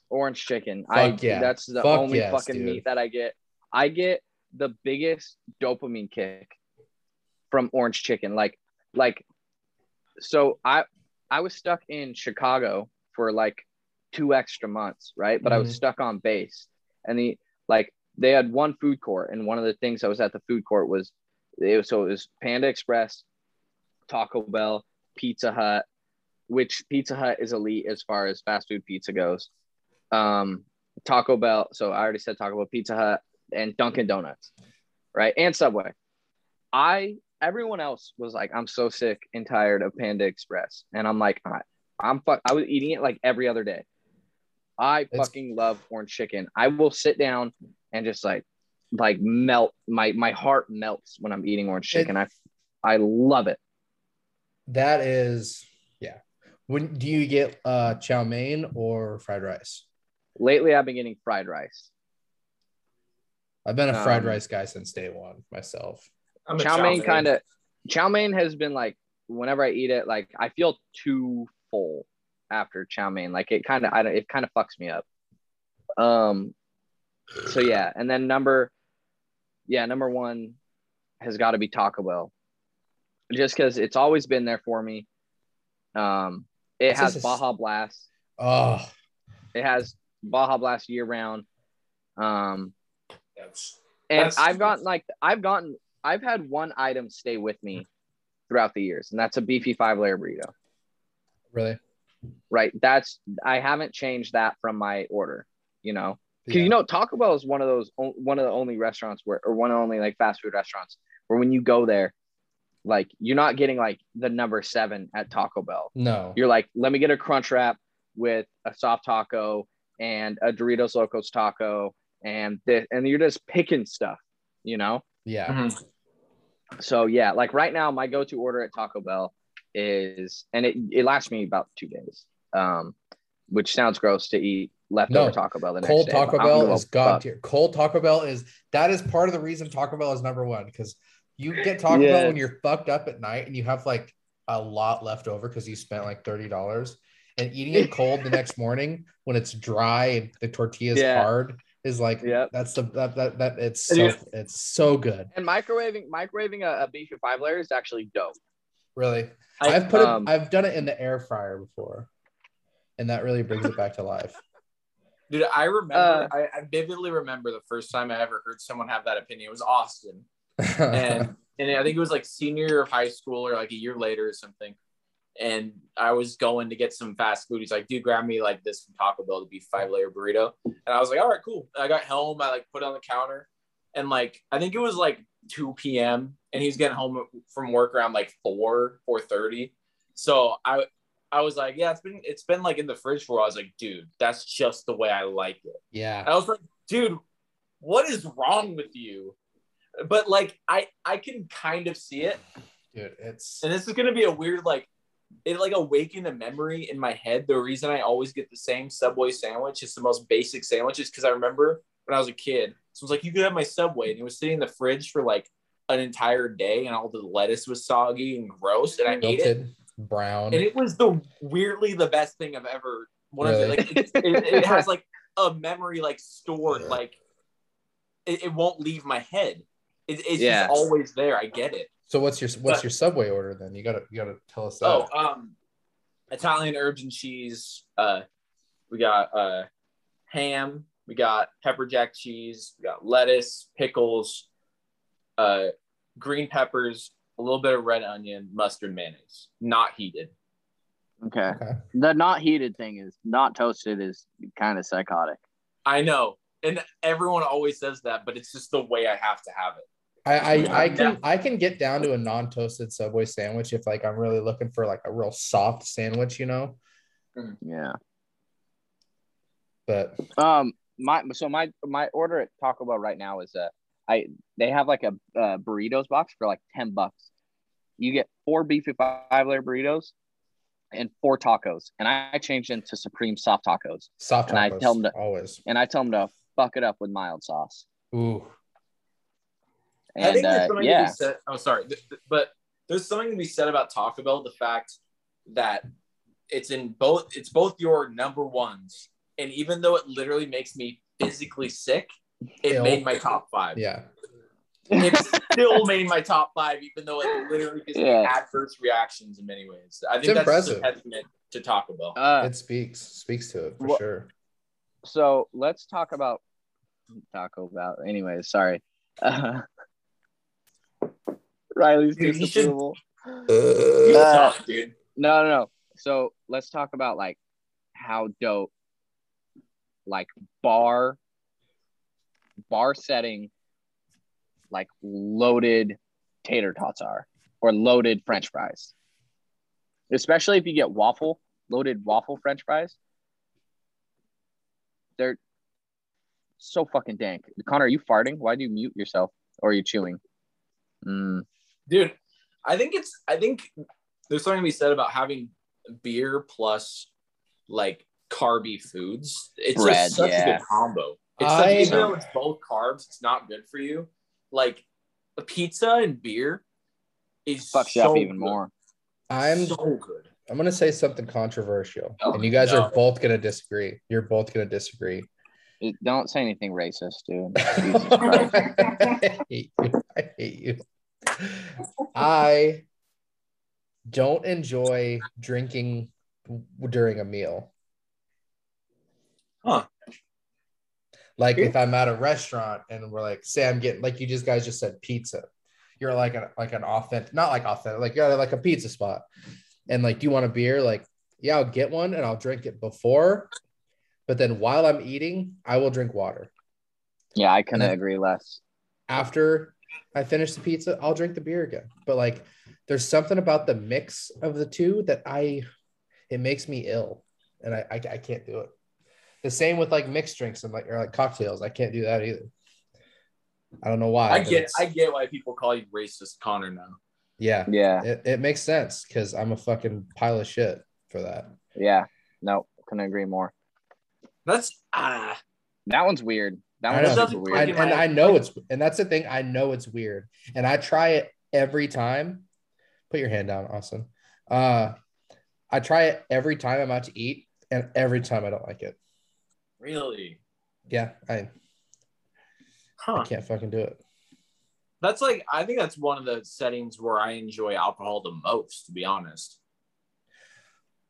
Orange chicken. I yeah. that's the Fuck only yes, fucking dude. meat that I get. I get the biggest dopamine kick from orange chicken. Like like so I I was stuck in Chicago for like two extra months, right? But I was Mhm. stuck on base. And the like they had one food court and one of the things I was at the food court was it was so it was Panda Express, Taco Bell, Pizza Hut, which Pizza Hut is elite as far as fast food pizza goes. Um, Taco Bell. So I already said Taco Bell, Pizza Hut, and Dunkin' Donuts, right? And Subway. I everyone else was like, I'm so sick and tired of Panda Express, and I'm like, I, I'm fuck. I was eating it like every other day. I It's- fucking love orange chicken. I will sit down and just like like melt my my heart melts when I'm eating orange chicken. I I love it. That is, yeah. When do you get uh chow mein or fried rice? Lately, I've been getting fried rice. I've been a fried Um, rice guy since day one myself. I'm a chow mein kind of chow mein has been like whenever I eat it, like I feel too full after chow mein. Like it kind of I don't it kind of fucks me up. Um so yeah, and then number yeah, number one has got to be Taco Bell. Just because it's always been there for me. Um it This has is- Baja Blast. Oh, It has Baja Blast year round. Um That's, and That's- I've gotten like I've gotten I've had one item stay with me throughout the years, and that's a beefy five layer burrito. really? Right. That's I haven't changed that from my order, you know. Because Yeah. you know, Taco Bell is one of those one of the only restaurants where or one of the only like fast food restaurants where when you go there, like you're not getting like the number seven at Taco Bell. no. You're like, let me get a crunch wrap with a soft taco and a Doritos Locos taco and this, and you're just picking stuff, you know. Yeah. Mhm. So yeah, like right now, my go-to order at Taco Bell is, and it, it lasts me about two days. Um, which sounds gross to eat leftover No. Taco Bell the Cold day. Taco but I don't give Bell a is god tier. Cold Taco Bell is that is part of the reason Taco Bell is number one because you get Taco Yeah. Bell when you're fucked up at night and you have like a lot left over because you spent like thirty dollars and eating it cold the next morning when it's dry and the tortilla is Yeah. hard is like yeah that's the that that, that it's so you- it's so good And microwaving microwaving a, a beefy five layer is actually dope. really I- I've put um, it I've done it in the air fryer before and that really brings it back to life Dude, I remember, Uh, I, I vividly remember the first time I ever heard someone have that opinion. It was Austin. and and I think it was like senior year of high school or like a year later or something. And I was going to get some fast food. He's like, dude, grab me like this from Taco Bell to be five layer burrito. And I was like, all right, cool. I got home. I like put it on the counter, and like I think it was like 2 p.m. and he's getting home from work around like 4 4:30. So I I was like, yeah, it's been it's been like in the fridge for a while. I was like, dude, that's just the way I like it. yeah I was like, dude, what is wrong with you? But like, I I can kind of see it, dude it's and this is gonna be a weird like, it like awakened a memory in my head. The reason I always get the same Subway sandwich, it's the most basic sandwich, is because I remember when I was a kid, so I was like, you could have my Subway, and it was sitting in the fridge for like an entire day, and all the lettuce was soggy and gross, and I ate it, wilted brown and it was the weirdly the best thing I've ever. One of the, like it, it, it has like a memory like stored like it, it won't leave my head. It, it's Yeah. just always there. I get it. So what's your what's But- your Subway order then? You gotta you gotta tell us that. Oh, um, Italian herbs and cheese. Uh, we got uh, ham. We got pepper jack cheese. We got lettuce, pickles, uh, green peppers, a little bit of red onion, mustard, mayonnaise. Not heated. Okay. Okay. The not heated thing is not toasted is kind of psychotic. I know, and everyone always says that, but it's just the way I have to have it. I, I, I Yeah. can I can get down to a non-toasted Subway sandwich if like I'm really looking for like a real soft sandwich, you know. Yeah. But Um, my so my my order at Taco Bell right now is uh, I they have like a uh, burritos box for like ten bucks. You get four beefy five layer burritos and four tacos, and I changed into supreme soft tacos, soft tacos. And I tell them to- always. and I tell them to fuck it up with mild sauce. Ooh, I And think there's uh, something to be said. Oh, sorry, Th- th- but there's something to be said about Taco Bell. The fact that it's in both. It's both your number ones, and even though it literally makes me physically sick, it Ill. made my top five. Yeah. It still made my top five, even though it literally gives me adverse reactions in many ways. I think It's that's impressive. just a testament to Taco Bell. Uh, it speaks speaks to it for What- sure. so let's talk about Taco Bell. Anyways, sorry. Uh, Riley's Dude, you should- disapproval. You Uh, suck, dude. No, no, no. So let's talk about like how dope, like bar, bar setting, like loaded tater tots are, or loaded French fries. Especially if you get waffle, loaded waffle French fries. They're so fucking dank. Connor, are you farting? Why do you mute yourself? Or are you chewing? Mm, dude i think it's i think there's something to be said about having beer plus like carby foods it's Bread, just such yeah. a good combo it's I- like even though it's both carbs it's not good for you like a pizza and beer is fucks so up even good. more. I'm so good I'm gonna say something controversial, Oh, and you guys no. are both gonna disagree. You're both gonna disagree. Don't say anything racist, dude. Jesus I hate you. I hate you. I don't enjoy drinking during a meal. Huh. Like if I'm at a restaurant and we're like, say I'm getting like you just guys just said pizza. You're like an like an authentic, not like authentic, like you're at like a pizza spot. And like, do you want a beer? Like, yeah, I'll get one and I'll drink it before. But then while I'm eating, I will drink water. Yeah, I couldn't agree less. after I finish the pizza, I'll drink the beer again. But like, there's something about the mix of the two that I, it makes me ill, and I I, I can't do it. The same with like mixed drinks and like or like cocktails. I can't do that either. I don't know why. i get i get why people call you racist connor now yeah, Yeah, it, it makes sense because I'm a fucking pile of shit for that. yeah. No, couldn't agree more. that's ah That one's weird. That I one's know. Doesn't I, weird. my and I know it's and that's the thing. I know it's weird, and I try it every time. Put your hand down, Austin. Uh, I try it every time I'm out to eat, and every time I don't like it. really Yeah, I, I can't fucking do it. that's like i think that's one of the settings where i enjoy alcohol the most to be honest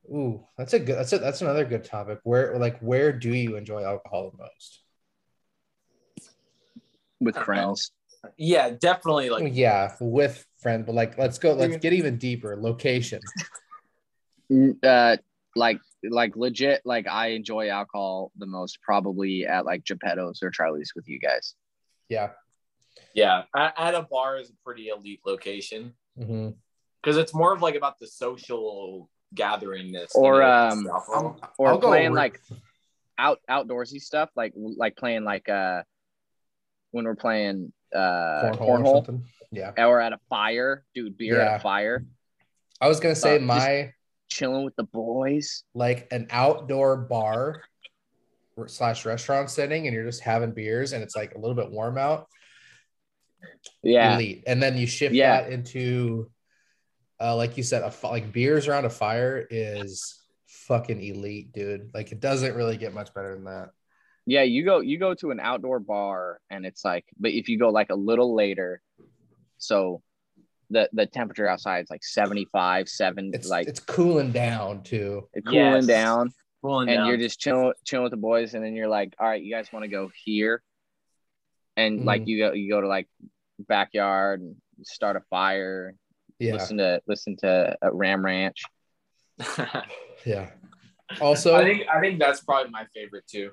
Ooh, that's a good. That's a, that's another good topic. Where like where do you enjoy alcohol the most? With I friends. yeah definitely like yeah, with friends, but like let's go. Let's get even deeper. Location. Uh, like like legit. Like I enjoy alcohol the most, probably at like Geppetto's or Charlie's with you guys. Yeah. Yeah, at, at a bar is a pretty elite location because it's more of like about the social gatheringness. Or, than it is um. Or I'll playing like out outdoorsy stuff, like like playing like uh when we're playing uh cornhole, or cornhole, something. Yeah, or at a fire, dude, beer Yeah. at a fire, I was gonna say Uh, my chilling with the boys. like an outdoor bar slash restaurant setting, and you're just having beers, and it's like a little bit warm out. Yeah, elite. And then you shift Yeah. that into, uh, like you said, a like beers around a fire is fucking elite, dude. Like it doesn't really get much better than that. Yeah. You go you go to an outdoor bar, and it's like, but if you go like a little later, so the the temperature outside is like 75, seven, It's like it's cooling down too. it's cooling Yes. down. Cooling and down. you're just chilling chilling with the boys and then you're like all right you guys want to go here and like Mhm. you go you go to like backyard and start a fire Yeah, listen to listen to uh, ram ranch yeah. Also, I think I think that's probably my favorite too.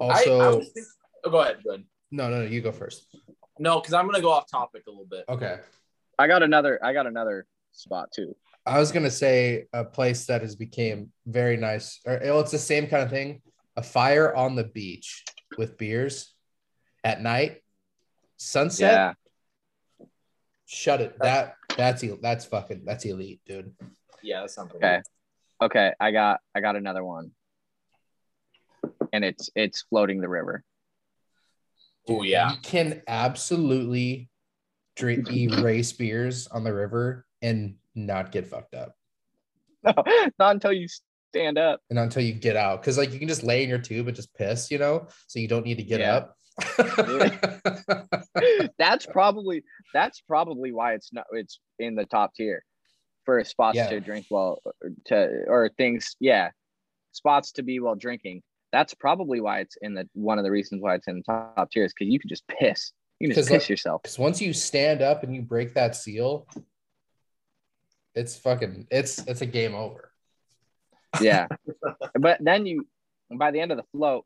I, I also, was think- oh, go ahead, go ahead. no, no, no. You go first. No, because I'm gonna go off topic a little bit. Okay. i got another i got another spot too I was gonna say a place that has became very nice. Or well, it's the same kind of thing. A fire on the beach with beers at night, sunset. yeah Shut it. That that's that's fucking that's elite, dude. Yeah, that's something. okay okay i got i got another one and it's it's floating the river Oh yeah. You can absolutely drink erase beers on the river and not get fucked up. no, not until you stand up. and not until you get out because like you can just lay in your tube and just piss, you know, so you don't need to get Yeah. up. That's probably that's probably why it's not it's in the top tier for spots Yeah. to drink while to or things. Yeah, spots to be while drinking. That's probably why it's in the one of the reasons why it's in the top tier is because you can just piss. You can just piss like- yourself. Because once you stand up and you break that seal, it's fucking it's it's a game over. Yeah, but then you by the end of the float,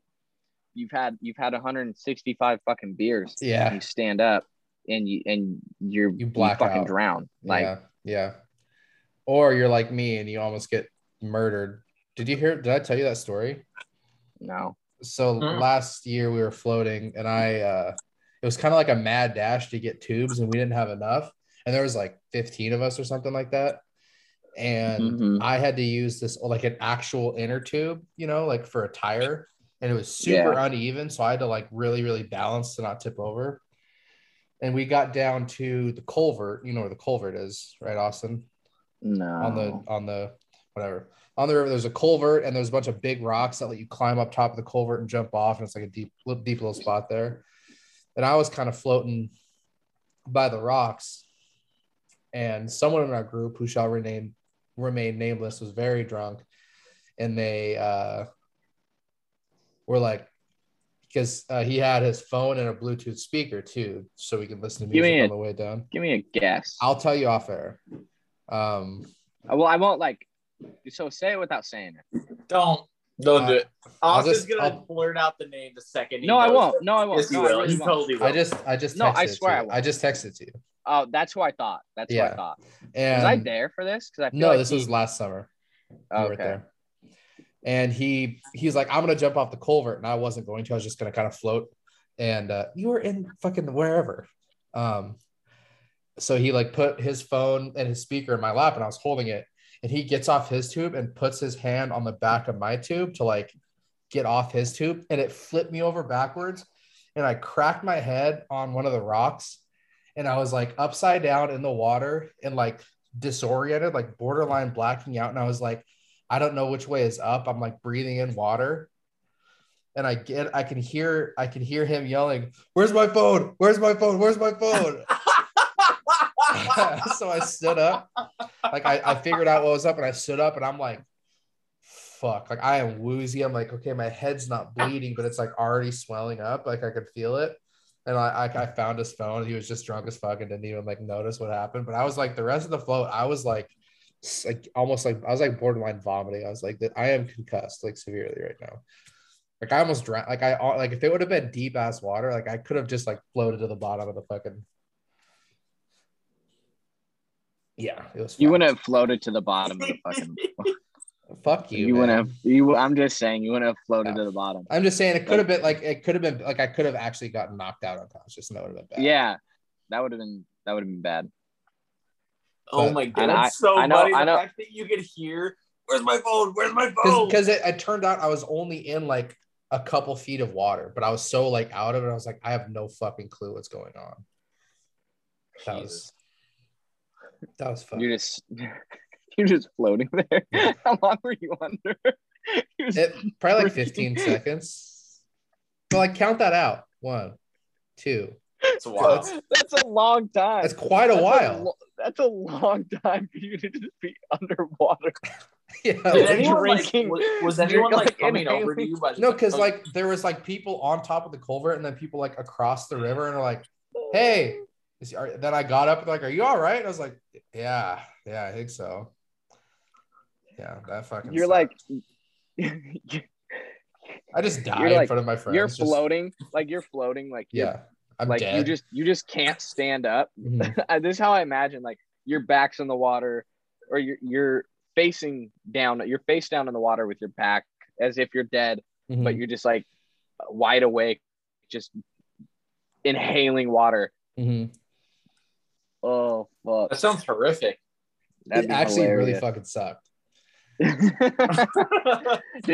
you've had you've had 165 fucking beers. Yeah. you stand up and you and you're You black fucking out. drown. Like yeah, yeah. Or you're like me and you almost get murdered. Did you hear? Did I tell you that story? No. So Mm. last year we were floating and I uh it was kind of like a mad dash to get tubes and we didn't have enough. And there was like 15 of us or something like that. And Mhm. I had to use this like an actual inner tube, you know, like for a tire. And it was super uneven. So I had to like really, really balance to not tip over. And we got down to the culvert. You know where the culvert is, right, Austin? No. on the on the whatever on the river there's a culvert and there's a bunch of big rocks that let you climb up top of the culvert and jump off and it's like a deep little deep little spot there and i was kind of floating by the rocks and someone in our group who shall rename remain nameless was very drunk and they uh were like because uh, he had his phone and a bluetooth speaker too so we could listen to Give me music a- on the way down Give me a guess. i'll tell you off air um well, I won't like. So say it without saying it. Don't don't do Uh, it. I'll just- gonna I'll- blurt out the name the second. No, I won't. No, I won't. Yes, you No, I will. really you won't. totally will. I just I just No, I swear I I just texted to you. Oh, that's who I thought. That's who I Yeah. thought. Was And I there for this? Because I feel no, like this he- was last summer. You Oh, weren't okay. there. And he he's like, I'm gonna jump off the culvert, and I wasn't going to. I was just gonna kind of float. And uh, you were in fucking wherever. Um, so he like put his phone and his speaker in my lap, and I was holding it. And he gets off his tube and puts his hand on the back of my tube to like get off his tube, and it flipped me over backwards, and I cracked my head on one of the rocks, and I was like upside down in the water and like disoriented, like borderline blacking out. And I was like, I don't know which way is up. I'm like breathing in water. And I get, I can hear, I can hear him yelling, Where's my phone? Where's my phone? Where's my phone? so I stood up. Like I, I figured out what was up and I stood up and I'm like, fuck. Like I am woozy. I'm like, okay, my head's not bleeding, but it's like already swelling up. Like I could feel it. And I, I, I found his phone. He was just drunk as fuck and didn't even like notice what happened. But I was like, the rest of the float, I was like, like almost like I was like borderline vomiting. I was like, that I am concussed like severely right now. Like I almost drowned. Like I uh, like if it would have been deep ass water, like I could have just like floated to the bottom of the fucking. Yeah, it was. You wouldn't have floated to the bottom of the fucking. Fuck you. You, man. wouldn't have. You. I'm just saying you wouldn't have floated Yeah. to the bottom. I'm just saying it could have been like it could have been like I could have actually gotten knocked out unconscious and that would have been bad. Yeah, that would have been. That would have been bad. oh But- my god, I- that's so I know- funny. I The know- fact that you could hear, "Where's my phone? Where's my phone?" because it, it turned out I was only in like a couple feet of water, but I was so like out of it. I was like, I have no fucking clue what's going on. That was that was fun. You're just. You're just floating there. Yeah. How long were you under? It, probably like 15 seconds. But like count that out. One, two. It's wild. That's- That's a long time. That's quite a That's while. lo- that's a long time for you to just be underwater. Yeah. Did Like anyone like was, was anyone like like, coming over to you? By No, because oh, like there was like people on top of the culvert and then people like across the river and are like, hey, is, are, then I got up and like, are you all right? And I was like, yeah, yeah, I think so. Yeah, that fucking. You're sucked. like, I just died you're in front of my friends. you're just- floating, like you're floating, like you're- Yeah, I'm like dead. you just you just can't stand up. Mhm. Uh, this is how I imagine like your back's in the water, or you're you're facing down, you're face down in the water with your back as if you're dead, but Mhm. you're just like wide awake, just inhaling water. Mhm. Oh fuck! that sounds horrific. That'd It be actually really fucking sucked. did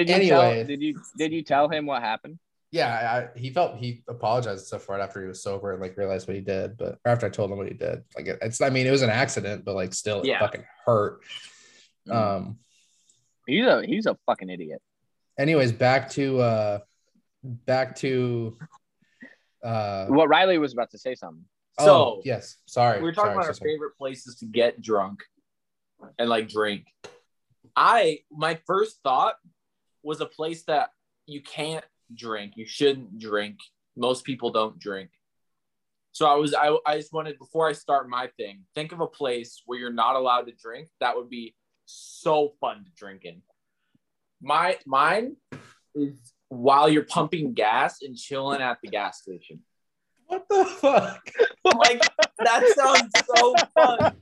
you Anyway. tell? Did you did you tell him what happened? Yeah, I, he felt he apologized and stuff right after he was sober and like realized what he did. But or after I told him what he did, like it, it's I mean it was an accident, but like still it Yeah. fucking hurt. Mm. Um, He's a he's a fucking idiot. Anyways, back to uh back to uh What Riley was about to say something. Oh, So yes. Sorry. We are talking sorry, about our sorry. favorite places to get drunk and like drink. I my first thought was a place that you can't drink. You shouldn't drink. Most people don't drink. So I was I, I just wanted before I start my thing, think of a place where you're not allowed to drink. That would be so fun to drink in. My mine is while you're pumping gas and chilling at the gas station. What the fuck? Like that sounds so fun.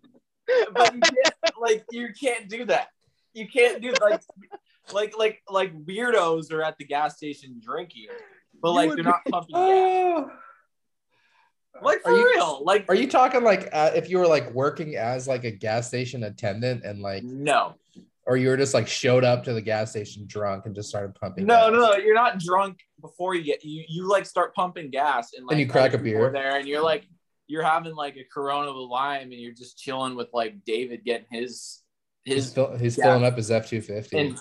But you can't like you can't do that. You can't do like like like like weirdos are at the gas station drinking, but like they're not pumping gas. Oh. Like for Are you- real. Like Are you talking like uh, if you were like working as like a gas station attendant and like, no. Or you were just like showed up to the gas station drunk and just started pumping? No, gas? no, no, you're not drunk before you get you you like start pumping gas and like And you crack a other people are beer. there and you're like you're having like a corona with lime and you're just chilling with like David getting his He's, his fill, he's filling up his F two fifty.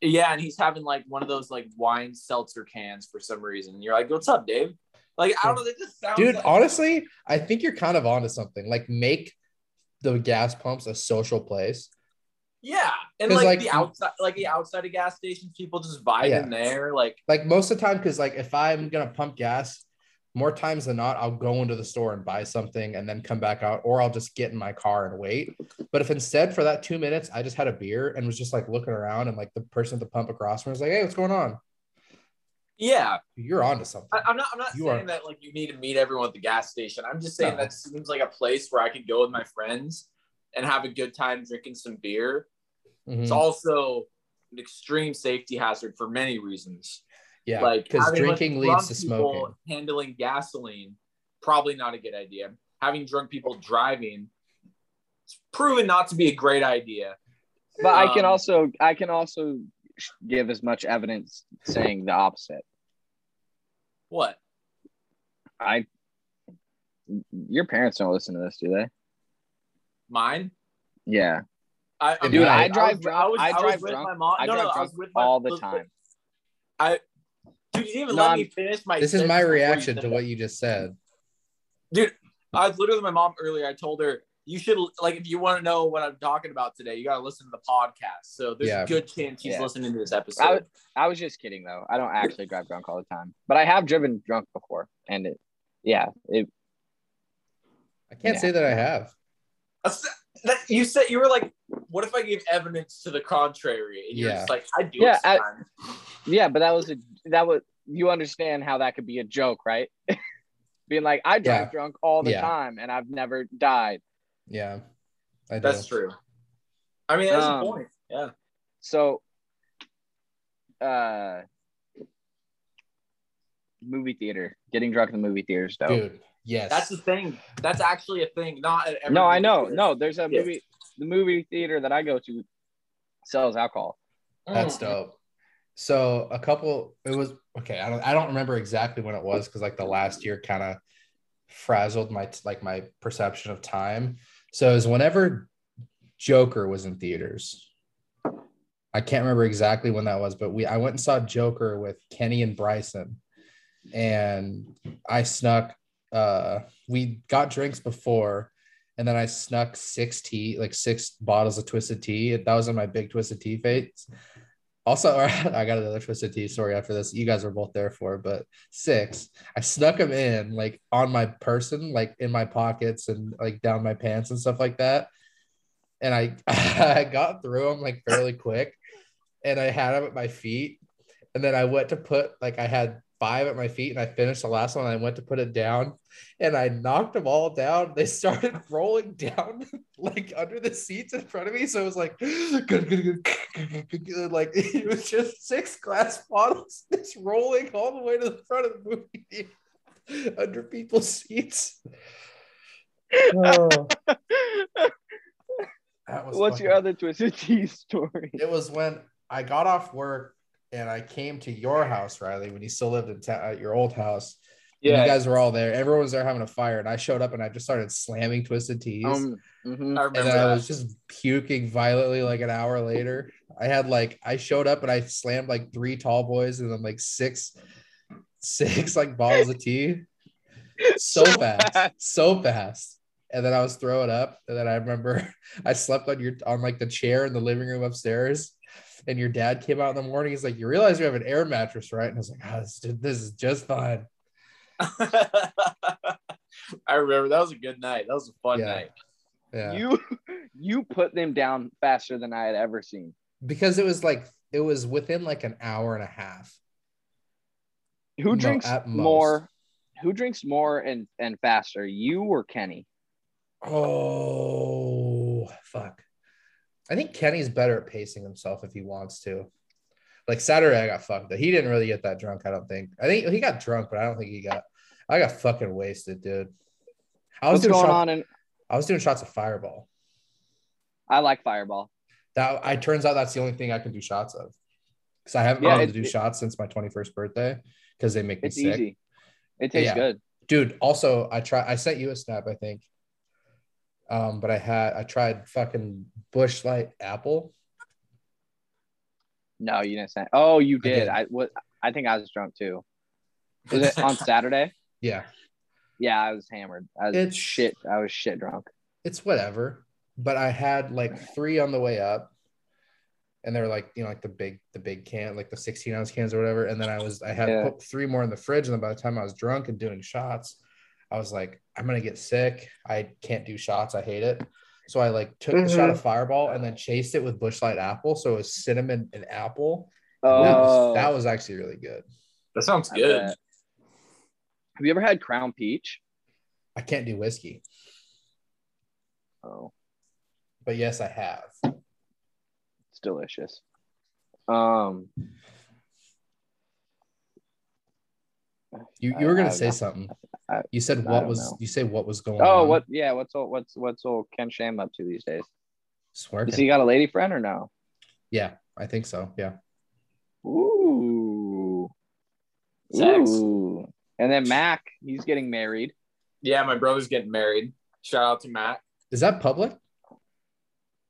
yeah, and he's having like one of those like wine seltzer cans for some reason. You're like, "What's up, Dave?" Like I don't know. That just sounds Dude, like, honestly, I think you're kind of onto something. Like make the gas pumps a social place. Yeah, and like, like, the outside, like the outside of gas stations, people just vibe Yeah. in there. Like, Like most of the time, because like if I'm gonna pump gas, more times than not, I'll go into the store and buy something and then come back out, or I'll just get in my car and wait. But if instead for that two minutes I just had a beer and was just like looking around and like the person at the pump across from me was like, "Hey, what's going on?" yeah, You're onto something. I, I'm not. I'm not You saying are- that like you need to meet everyone at the gas station. I'm just saying No. that seems like a place where I could go with my friends and have a good time drinking some beer. Mhm. It's also an extreme safety hazard for many reasons. Yeah, like because drinking leads to people smoking. Handling gasoline, probably not a good idea. Having drunk people driving, it's proven not to be a great idea. But I can Um, also I can also give as much evidence saying the opposite. What? I your parents don't listen to this, do they? Mine? Yeah. I, I Dude, mean, I drive was- drunk- was- I was drive with drunk- My mom. I no, drive no, I was with my, all the time. I, dude, you didn't even No, let I'm- me finish my. This is my reaction to what you just said. dude. I was literally with my mom earlier. I told her you should like if you want to know what I'm talking about today, you got to listen to the podcast. So there's Yeah. a good chance she's Yeah. listening to this I, episode. was- I was just kidding though. I don't actually drive drunk all the time, but I have driven drunk before, and it, yeah, it. I can't Yeah. say that I have. That's- that- you said you were like, what if I gave evidence to the contrary? And you're Yeah. just like, I do. Yeah, it I- Yeah, but that was a that was you understand how that could be a joke, right? Being like, I drive Yeah. drunk all the Yeah. time, and I've never died. Yeah, I do. That's true. I mean, that's Um, a point. Yeah. So, uh, movie theater, getting drunk in the movie theater is dope. dude. Yes, That's the thing. That's actually a thing. Not every no, I know. theater. No, there's a Yeah. movie. The movie theater that I go to sells alcohol. That's Mm. dope. So a couple, it was okay. I don't, I don't remember exactly when it was because like the last year kind of frazzled my like my perception of time. So it was whenever Joker was in theaters. I can't remember exactly when that was, but we I went and saw Joker with Kenny and Bryson, and I snuck. Uh, we got drinks before, and then I snuck six tea, like six bottles of twisted tea. That was in my big twisted tea phase. Also, I got another twisted tea story after this. You guys were both there for, but six. I snuck them in like on my person, like in my pockets and like down my pants and stuff like that. And I I got through them like fairly quick, and I had them at my feet. And then I went to put like I had five at my feet, and I finished the last one. And I went to put it down, and I knocked them all down. They started rolling down like under the seats in front of me. So it was like, like it was just six glass bottles just rolling all the way to the front of the movie theater under people's seats. Oh, that was What's your other twisted tea story? It was when I got off work and I came to your house, Riley, when you still lived in town at your old house. Yeah, you guys were all there. Everyone was there having a fire, and I showed up and I just started slamming twisted teas. Um, mhm. I and then I was just puking violently like an hour later. I had like I showed up and I slammed like three tall boys and then like six six like bottles of tea. So, So fast, fast. so fast. And then I was throwing up. And then I remember I slept on your on like the chair in the living room upstairs. And your dad came out in the morning. He's like, "You realize you have an air mattress, right?" And I was like, "Oh, this, this is just fine." I remember that was a good night. That was a fun Yeah. night. Yeah, You you put them down faster than I had ever seen. because it was like it was within like an hour and a half. Who No, drinks at most. more? Who drinks more and and faster? You or Kenny? Oh fuck. I think Kenny's better at pacing himself if he wants to. Like Saturday, I got fucked. He didn't really get that drunk, I don't think. I think he got drunk, but I don't think he got I got fucking wasted, dude. I was What's doing going shots, on? And I was doing shots of fireball. I like Fireball. That I turns out that's the only thing I can do shots of. Because I haven't Yeah, been able to do shots since my 21st birthday because they make me It's sick. easy. It tastes Yeah. good. dude also i try i sent you a snap i think um but i had i tried fucking Busch Light apple No, you didn't say. Oh, you I did. did. I was. I think I was drunk too. Was it on Saturday? yeah Yeah, I was hammered. I was It's- shit. I was shit drunk. it's whatever but i had like three on the way up and they were like you know like the big the big can like the 16 ounce cans or whatever and then i was i had Yeah. put three more in the fridge and then by the time i was drunk and doing shots i was like i'm gonna get sick. I can't do shots. I hate it. So i like took the shot of fireball and then chased it with Busch Light apple. So it was cinnamon and apple. Oh, that, was, that was actually really good. That sounds good. Have you ever had Crown Peach? i can't do whiskey. Oh, but yes i have. It's delicious. Um, you, you were gonna I- say something I- you said what was know. you say what was going on? oh, on what? Yeah, what's old, what's what's old Ken Sham up to these days? Swear Has he got a lady friend or no? yeah i think so yeah Ooh, Sex. Ooh. And then Mac, he's getting married. Yeah, my brother's getting married. Shout out to Matt. Is that public?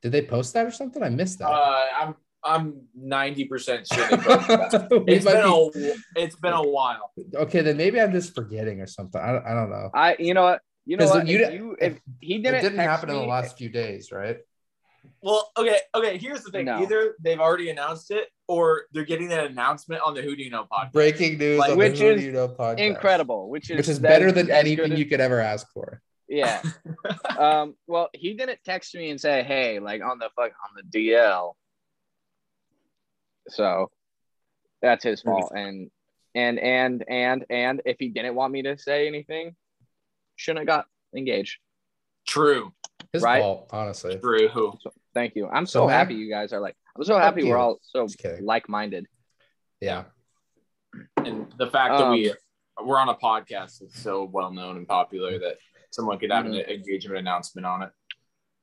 Did they post that or something? I missed that. Uh, I'm I'm ninety percent sure they posted that. We It's been be- a it's been a while. okay, then maybe I'm just forgetting or something. I don't, I don't know. I, you know what? You know what? you if, di- you, if he didn't, it didn't text happen in the last few days, right? Well, okay, okay. Here's the thing: No. either they've already announced it, or they're getting an announcement on the Who Do You Know podcast. Breaking news Like, on which the Who is Do You Know podcast. incredible, which is Which is better than anything you could ever ask for. Yeah. um. Well, he didn't text me and say, "Hey, like on the fuck on the DL." So that's his fault. And and and and and if he didn't want me to say anything, shouldn't have got engaged. True, His Right? fault, honestly. true. Thank you. I'm So, so, Mac- happy you guys are like. I'm so happy we're all so like-minded. Yeah. And the fact that Um, we we're on a podcast that's so well known and popular that someone could have an Mm-hmm. engagement announcement on it.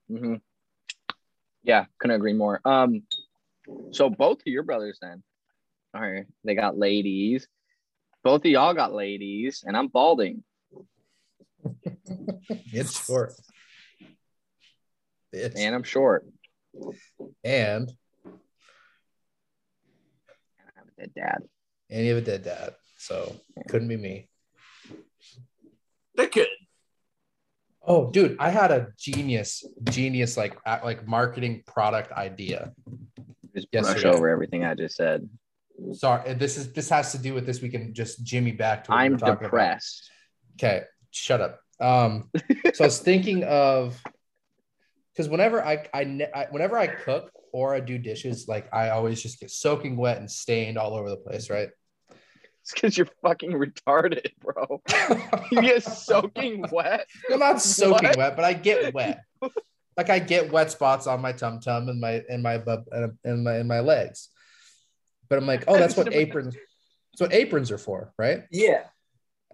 hmm Yeah, couldn't agree more. Um, so both of your brothers then, all right, they got ladies. Both of y'all got ladies, and I'm balding. It's short. It's, and I'm short. and I'm a dead dad. and you have a dead dad. So couldn't be me. They could. Oh, dude, I had a genius, genius like like marketing product idea. Just Yesterday. brush over everything I just said. Sorry, this is this has to do with this. We can just jimmy back to what I'm were talking about. depressed. Okay, shut up. Um, so I was thinking of because whenever I, I I whenever I cook or I do dishes, like I always just get soaking wet and stained all over the place, right? It's because you're fucking retarded, bro. You get soaking wet. I'm not soaking What? wet, but I get wet. Like I get wet spots on my tum tum and my and my bub and my and my legs. But I'm like, oh, that's what aprons. That's what aprons are for, right? Yeah.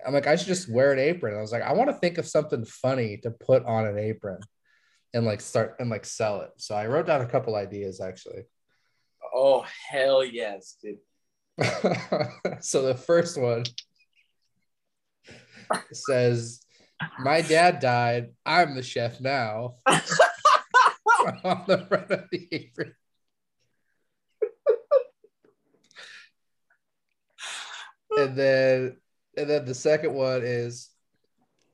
I'm like, I should just wear an apron. I was like, I want to think of something funny to put on an apron and like start and like sell it. So I wrote down a couple ideas actually. Oh hell yes, dude. so the first one says, "My dad died. I'm the chef now." on the front of the apron. and then, and then the second one is,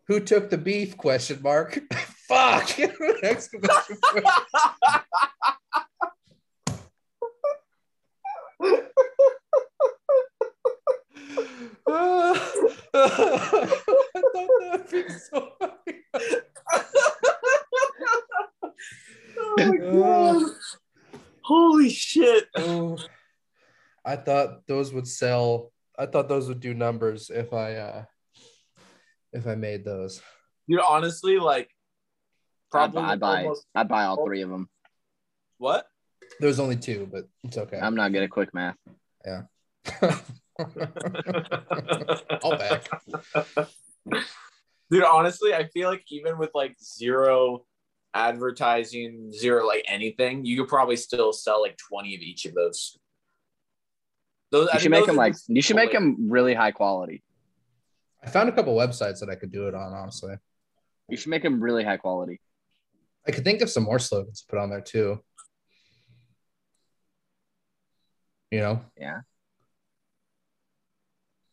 "Who took the beef?" Question mark. Fuck! Exclamation point. I thought that would be so funny. oh my god. Holy shit. Oh, I thought those would sell. I thought those would do numbers if I uh if I made those. Dude, honestly, like I'd probably buy, I'd buy, almost I'd buy all three of them. what? There's only two, but it's okay. I'm not good at quick math. Yeah. all back. Dude, honestly, I feel like even with like zero advertising, zero like anything, you could probably still sell like 20 of each of those. Those I You should make them like you should make them really high quality. I found a couple websites that I could do it on. Honestly, You should make them really high quality. I could think of some more slogans to put on there too. You know, Yeah.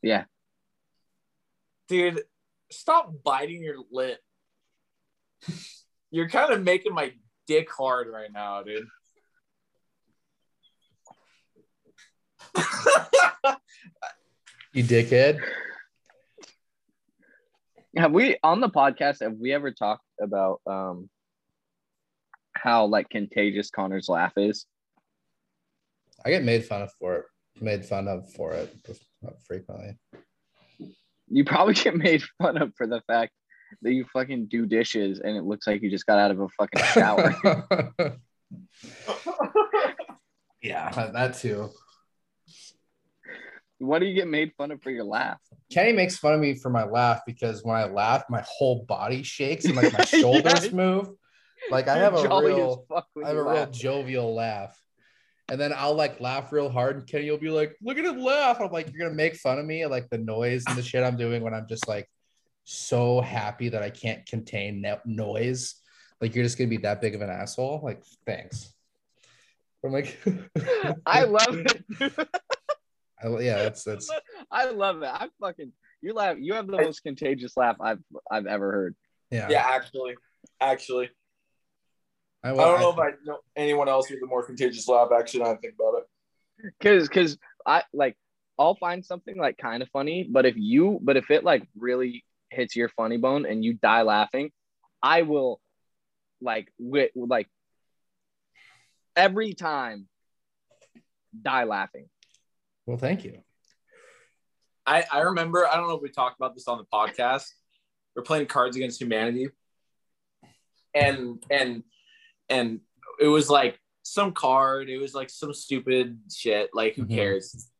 Yeah. Dude, stop biting your lip. You're kind of making my dick hard right now, dude. You dickhead. Have we on the podcast? Have we ever talked about um how like contagious Connor's laugh is? I get made fun of for it. Made fun of for it frequently. You probably get made fun of for the fact that you fucking do dishes and it looks like you just got out of a fucking shower. yeah, that too. What do you get made fun of for your laugh? Kenny makes fun of me for my laugh because when I laugh, my whole body shakes and like my shoulders Yeah. move. Like I You're have a real, I have a real jovial laugh. And then I'll like laugh real hard, and Kenny will be like, "Look at him laugh." I'm like, "You're gonna make fun of me, like the noise and the shit I'm doing when I'm just like so happy that I can't contain that noise. Like you're just gonna be that big of an asshole. Like thanks." I'm like, I love it. I, yeah, that's that's I love it. I fucking you laugh. You have the most contagious laugh I've I've ever heard. yeah. yeah, actually. Actually. I, I don't know if I know anyone else with a more contagious laugh, actually, I think about it. Cause cause I like I'll find something like kind of funny, but if you but if it like really hits your funny bone and you die laughing, I will like wi- like every time die laughing. Well, thank you. I, I remember, I don't know if we talked about this on the podcast. We're playing Cards Against Humanity. And and and it was like some card, it was like some stupid shit, like who Mhm. cares?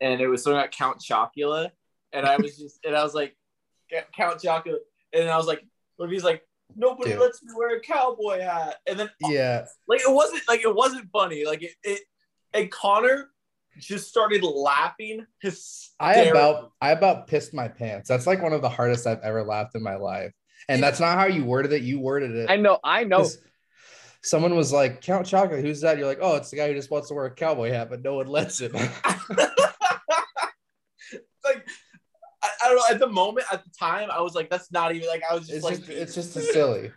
And it was something about Count Chocula. And I was just and I was like, Count Chocula. And I was like, what if he's like, nobody Dude. lets me wear a cowboy hat? And then Yeah, like it wasn't like it wasn't funny. Like it, it and Connor just started laughing. I about I about pissed my pants. That's like one of the hardest I've ever laughed in my life. And that's not how you worded it. You worded it. I know, I know. Someone was like, Count Chocolate, who's that? You're like, oh, it's the guy who just wants to wear a cowboy hat, but no one lets him. like I, I don't know. At the moment, at the time, I was like, "That's not even like." I was just it's like, just it's just as silly.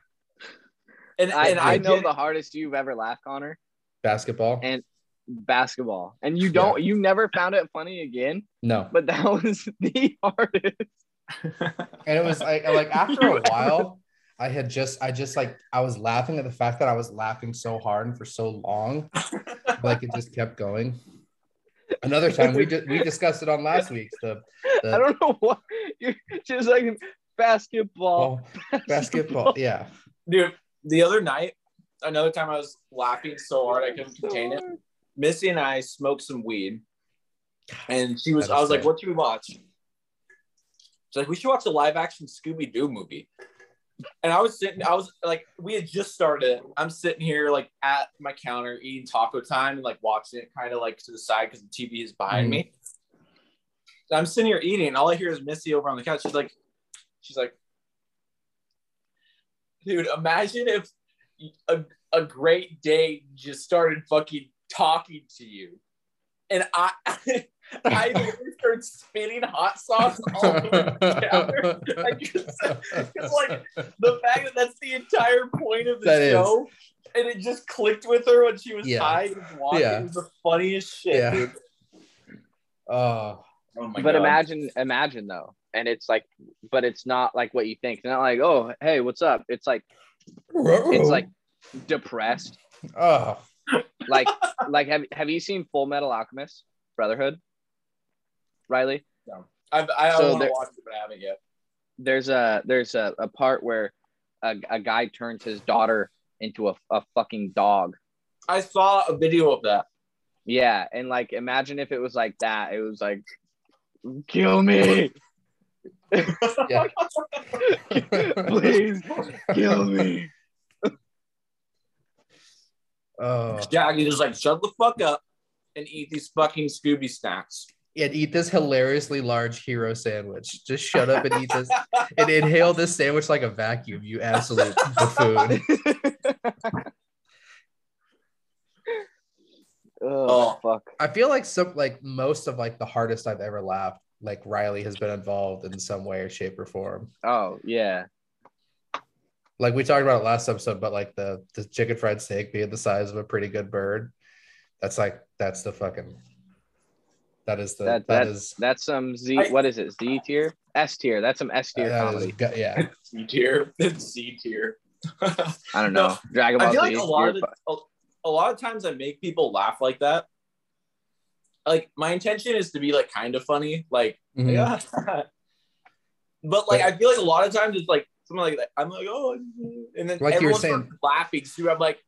and, I, and I I know the hardest you've ever laughed, Connor. Basketball. And- Basketball. And you don't you never found it funny again, No. but that was the hardest. And it was like like after a while, I had just I just like I was laughing at the fact that I was laughing so hard and for so long. like it just kept going. Another time we just we discussed it on last week's the, the I don't know what you're just like basketball. oh, basketball. Yeah. dude. The other night, another time I was laughing so hard I couldn't contain it. Missy and I smoked some weed, and she was. I was like, "What should we watch?" She's like, "We should watch a live action Scooby Doo movie." And I was sitting. I was like, we had just started. I'm sitting here like at my counter eating taco time and like watching it kind of like to the side because the TV is behind Mhm. me. And I'm sitting here eating, and all I hear is Missy over on the couch. She's like, She's like, dude, imagine if a, a Great Dane just started fucking talking to you. And I I literally started spinning hot sauce all over the counter. Like, it's, it's like the fact that that's the entire point of the That is. show. And it just clicked with her when she was Yeah. high and walking. Yeah. It was the funniest shit, Yeah. dude. Oh, Oh my but god. imagine, imagine though, and it's like, but it's not like what you think. It's not like, oh, hey, what's up? It's like, it's like depressed. oh, Like, like have have you seen Fullmetal Alchemist Brotherhood? Riley, I've, I So want to there- watch it, but I haven't yet. there's a there's a, a part where a, a guy turns his daughter into a, a fucking dog. I saw a video of that. Yeah, and like imagine if it was like that. It was like, kill me, please kill me. Uh, oh, Jackie just like shut the fuck up and eat these fucking Scooby snacks. and eat this hilariously large hero sandwich. Just shut up and eat this and inhale this sandwich like a vacuum. You absolute buffoon. oh, fuck. I feel like some like most of like the hardest I've ever laughed. Like Riley has been involved in some way or shape or form. Oh yeah. Like we talked about it last episode, but like the the chicken fried steak being the size of a pretty good bird. That's like that's the fucking. That is the That, that that, is that's some Z. I- what is it? Z tier, S tier. That's some S tier that is comedy. gu- yeah. C tier. It's C tier. I don't No, know. Dragon Ball I feel Z. like a lot of the, a, a lot of times I make people laugh like that. Like my intention is to be like kind of funny, like yeah. Mm-hmm. but like I feel like a lot of times it's like something like that. I'm like oh, and then Like you were starts saying- laughing. So I'm like,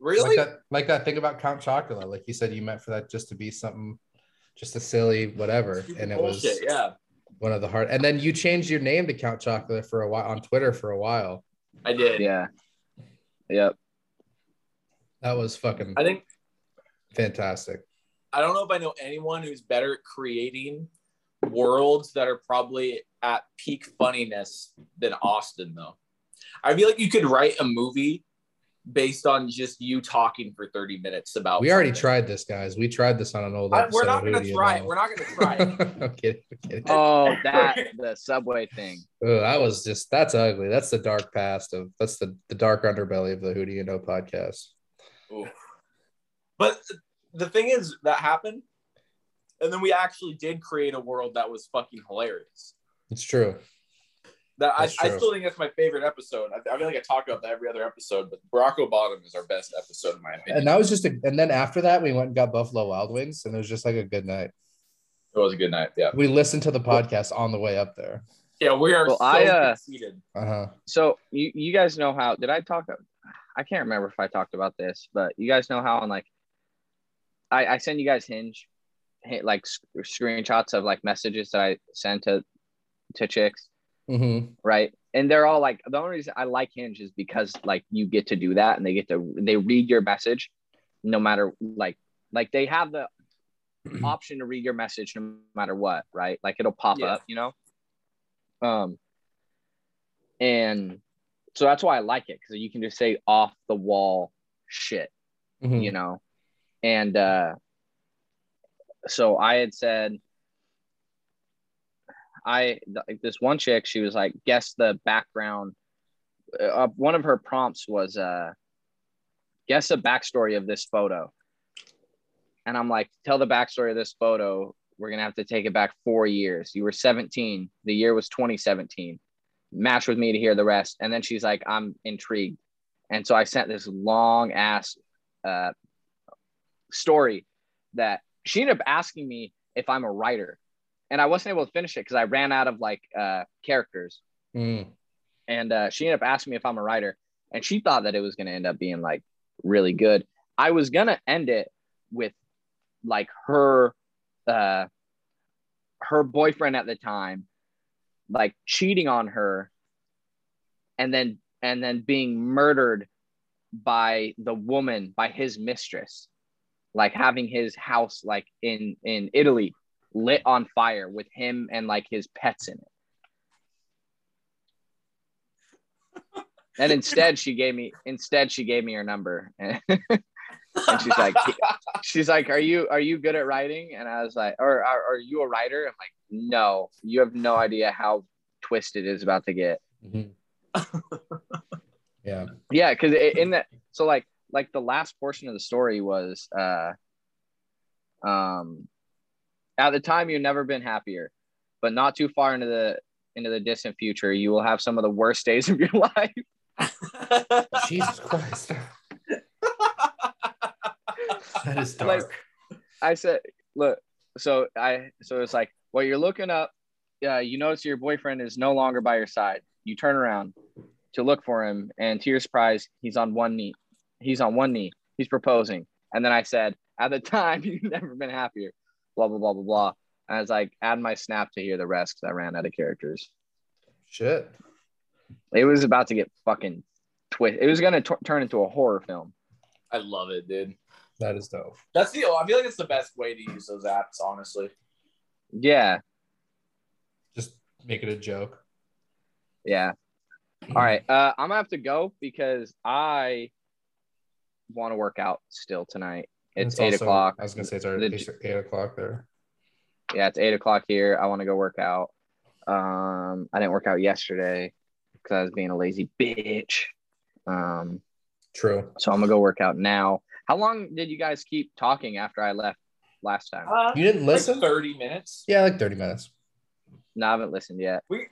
really? Like that, like that thing about Count Chocula. Like you said, you meant for that just to be something, just a silly whatever, Stupid and it was yeah. one of the hard. And then you changed your name to Count Chocula for a while on Twitter for a while. I did. Yeah. Yep. That was fucking I think fantastic. I don't know if I know anyone who's better at creating worlds that are probably at peak funniness than Austin, though. I feel like you could write a movie based on just you talking for 30 minutes about. We already something. tried this, guys. We tried this on an old I, episode. we're not of going Who to Do You try it. We're not going to try it. I'm kidding. I'm kidding. Oh, that the subway thing. Oh, that was just that's ugly. That's the dark past of that's the the dark underbelly of the Who Do You Know podcast. Oof. But the thing is, that happened. And then we actually did create a world that was fucking hilarious. It's true. That I, That's I true. still think that's my favorite episode. I, I feel like I talk about that every other episode, but Barack Obama is our best episode in my opinion. And that was just a and then after that we went and got Buffalo Wild Wings and it was just like a good night. it was a good night. Yeah. We listened to the podcast on the way up there. Yeah, we are Well, so I, uh, conceited. Uh-huh. So you you guys know how? Did I talk? I can't remember if I talked about this, but you guys know how on like I I send you guys Hinge, hi- like screenshots of like messages that I send to to chicks, Mm-hmm. right? And they're all like the only reason I like Hinge is because like you get to do that and they get to they read your message, no matter like like they have the option to read your message no matter what, right? Like it'll pop Yeah. up, you know. Um, and so that's why I like it because you can just say off the wall shit, Mhm. you know. And uh, so I had said, I like this one chick. She was like, guess the background. Uh, one of her prompts was, uh, guess the backstory of this photo. And I'm like, tell the backstory of this photo. We're gonna have to take it back four years. You were 17. The year was 2017. Match with me to hear the rest. And then she's like, I'm intrigued. And so I sent this long ass uh, story that she ended up asking me if I'm a writer. And I wasn't able to finish it because I ran out of like uh, characters. Mm. And uh, she ended up asking me if I'm a writer. And she thought that it was going to end up being like really good. I was going to end it with like her, uh, her boyfriend at the time, like cheating on her and then, and then being murdered by the woman, by his mistress, like having his house like in, in Italy lit on fire with him and like his pets in it. And instead, she gave me instead she gave me her number, and, she's like, she's like, "Are you are you good at writing?" And I was like, "Or are, are you a writer?" I'm like, "No, you have no idea how twisted it is about to get." Mhm. yeah. Yeah, because in that, so like like the last portion of the story was, uh, um, at the time you've never been happier, but not too far into the into the distant future, you will have some of the worst days of your life. Jesus Christ. that is Like- dark. I said, look, so I so it's like, well, you're looking up, yeah, you notice your boyfriend is no longer by your side. You turn around to look for him, and to your surprise, he's on one knee. He's on one knee. He's proposing. And then I said, at the time, you've never been happier. Blah blah blah blah blah. And I was like, add my snap to hear the rest because I ran out of characters. Shit. It was about to get fucking twist. It was gonna t- turn into a horror film. I love it, dude. That is dope. That's the. I feel like it's the best way to use those apps, honestly. Yeah, Just make it a joke. yeah. All right, uh, I'm gonna have to go because I want to work out still tonight. It's, eight also- o'clock. I was gonna say it's already The- eight, eight o'clock there. Yeah, it's eight o'clock here. I want to go work out. Um, I didn't work out yesterday because I was being a lazy bitch. Um, True. so I'm gonna go work out now. How long did you guys keep talking after I left last time? Uh, You didn't like listen? Thirty minutes. Yeah, like 30 minutes. No, I haven't listened yet. We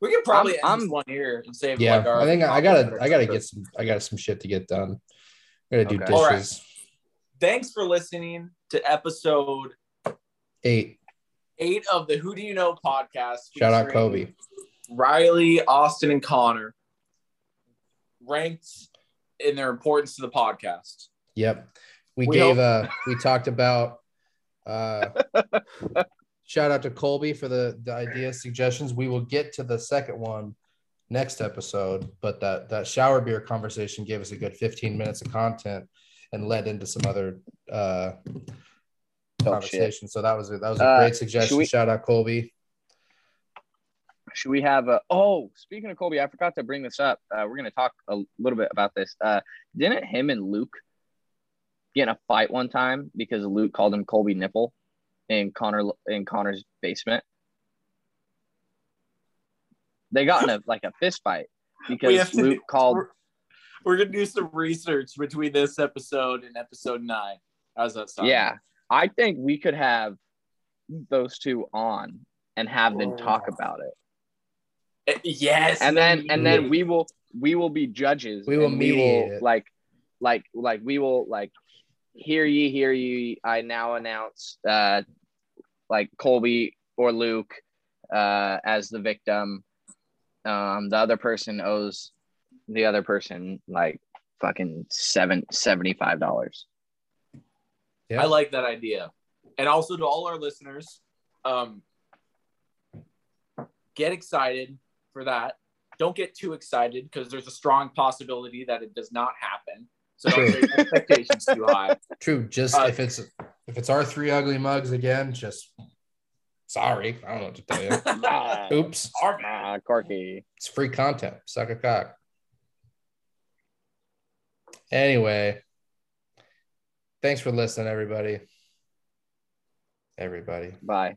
we could probably I'm- end I'm- one here and save. Yeah, like our I think I gotta I gotta get some I got some shit to get done. I gotta do Okay. All right. dishes. Thanks for listening to episode Eight. eight of the Who Do You Know podcast. Shout out Kobe. Riley, Austin, and Connor. Ranked in their importance to the podcast. Yep. We, We gave hope- uh we talked about uh shout out to Colby for the the idea suggestions. We will get to the second one next episode, but that that shower beer conversation gave us a good 15 minutes of content and led into some other uh Oh, conversation. So that was a, that was a Uh, great suggestion. we- Shout out Colby. Should we have a? Oh, speaking of Colby, I forgot to bring this up. Uh, we're gonna talk a little bit about this. Uh, didn't him and Luke get in a fight one time because Luke called him Colby Nipple in Connor in Connor's basement? They got in a like a fist fight because to Luke do- called. We're, we're gonna do some research between this episode and episode nine. How's that sound? Yeah, I think we could have those two on and have them talk about it, Eh, Yes. and then and then we will we will be judges. We will and mediate it. like like like we will like hear ye hear ye. I now announce uh like Colby or Luke uh as the victim. Um, the other person owes the other person like fucking seven seventy five dollars. Yeah. I like that idea. And also to all our listeners, um, get excited for that. Don't get too excited because there's a strong possibility that it does not happen. So don't True. expectations too high. True. Just Uh, if it's if it's our three ugly mugs again, just sorry. I don't know what to tell you. Ah, Oops. Our ah, Corky. It's free content. Suck a cock. Anyway, thanks for listening, everybody. Everybody. Bye.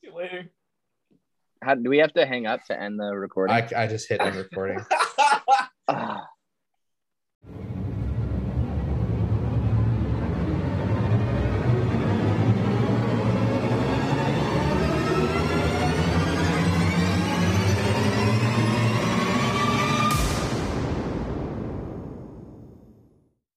See you later. How do we have to hang up to end the recording? I, I just hit end recording.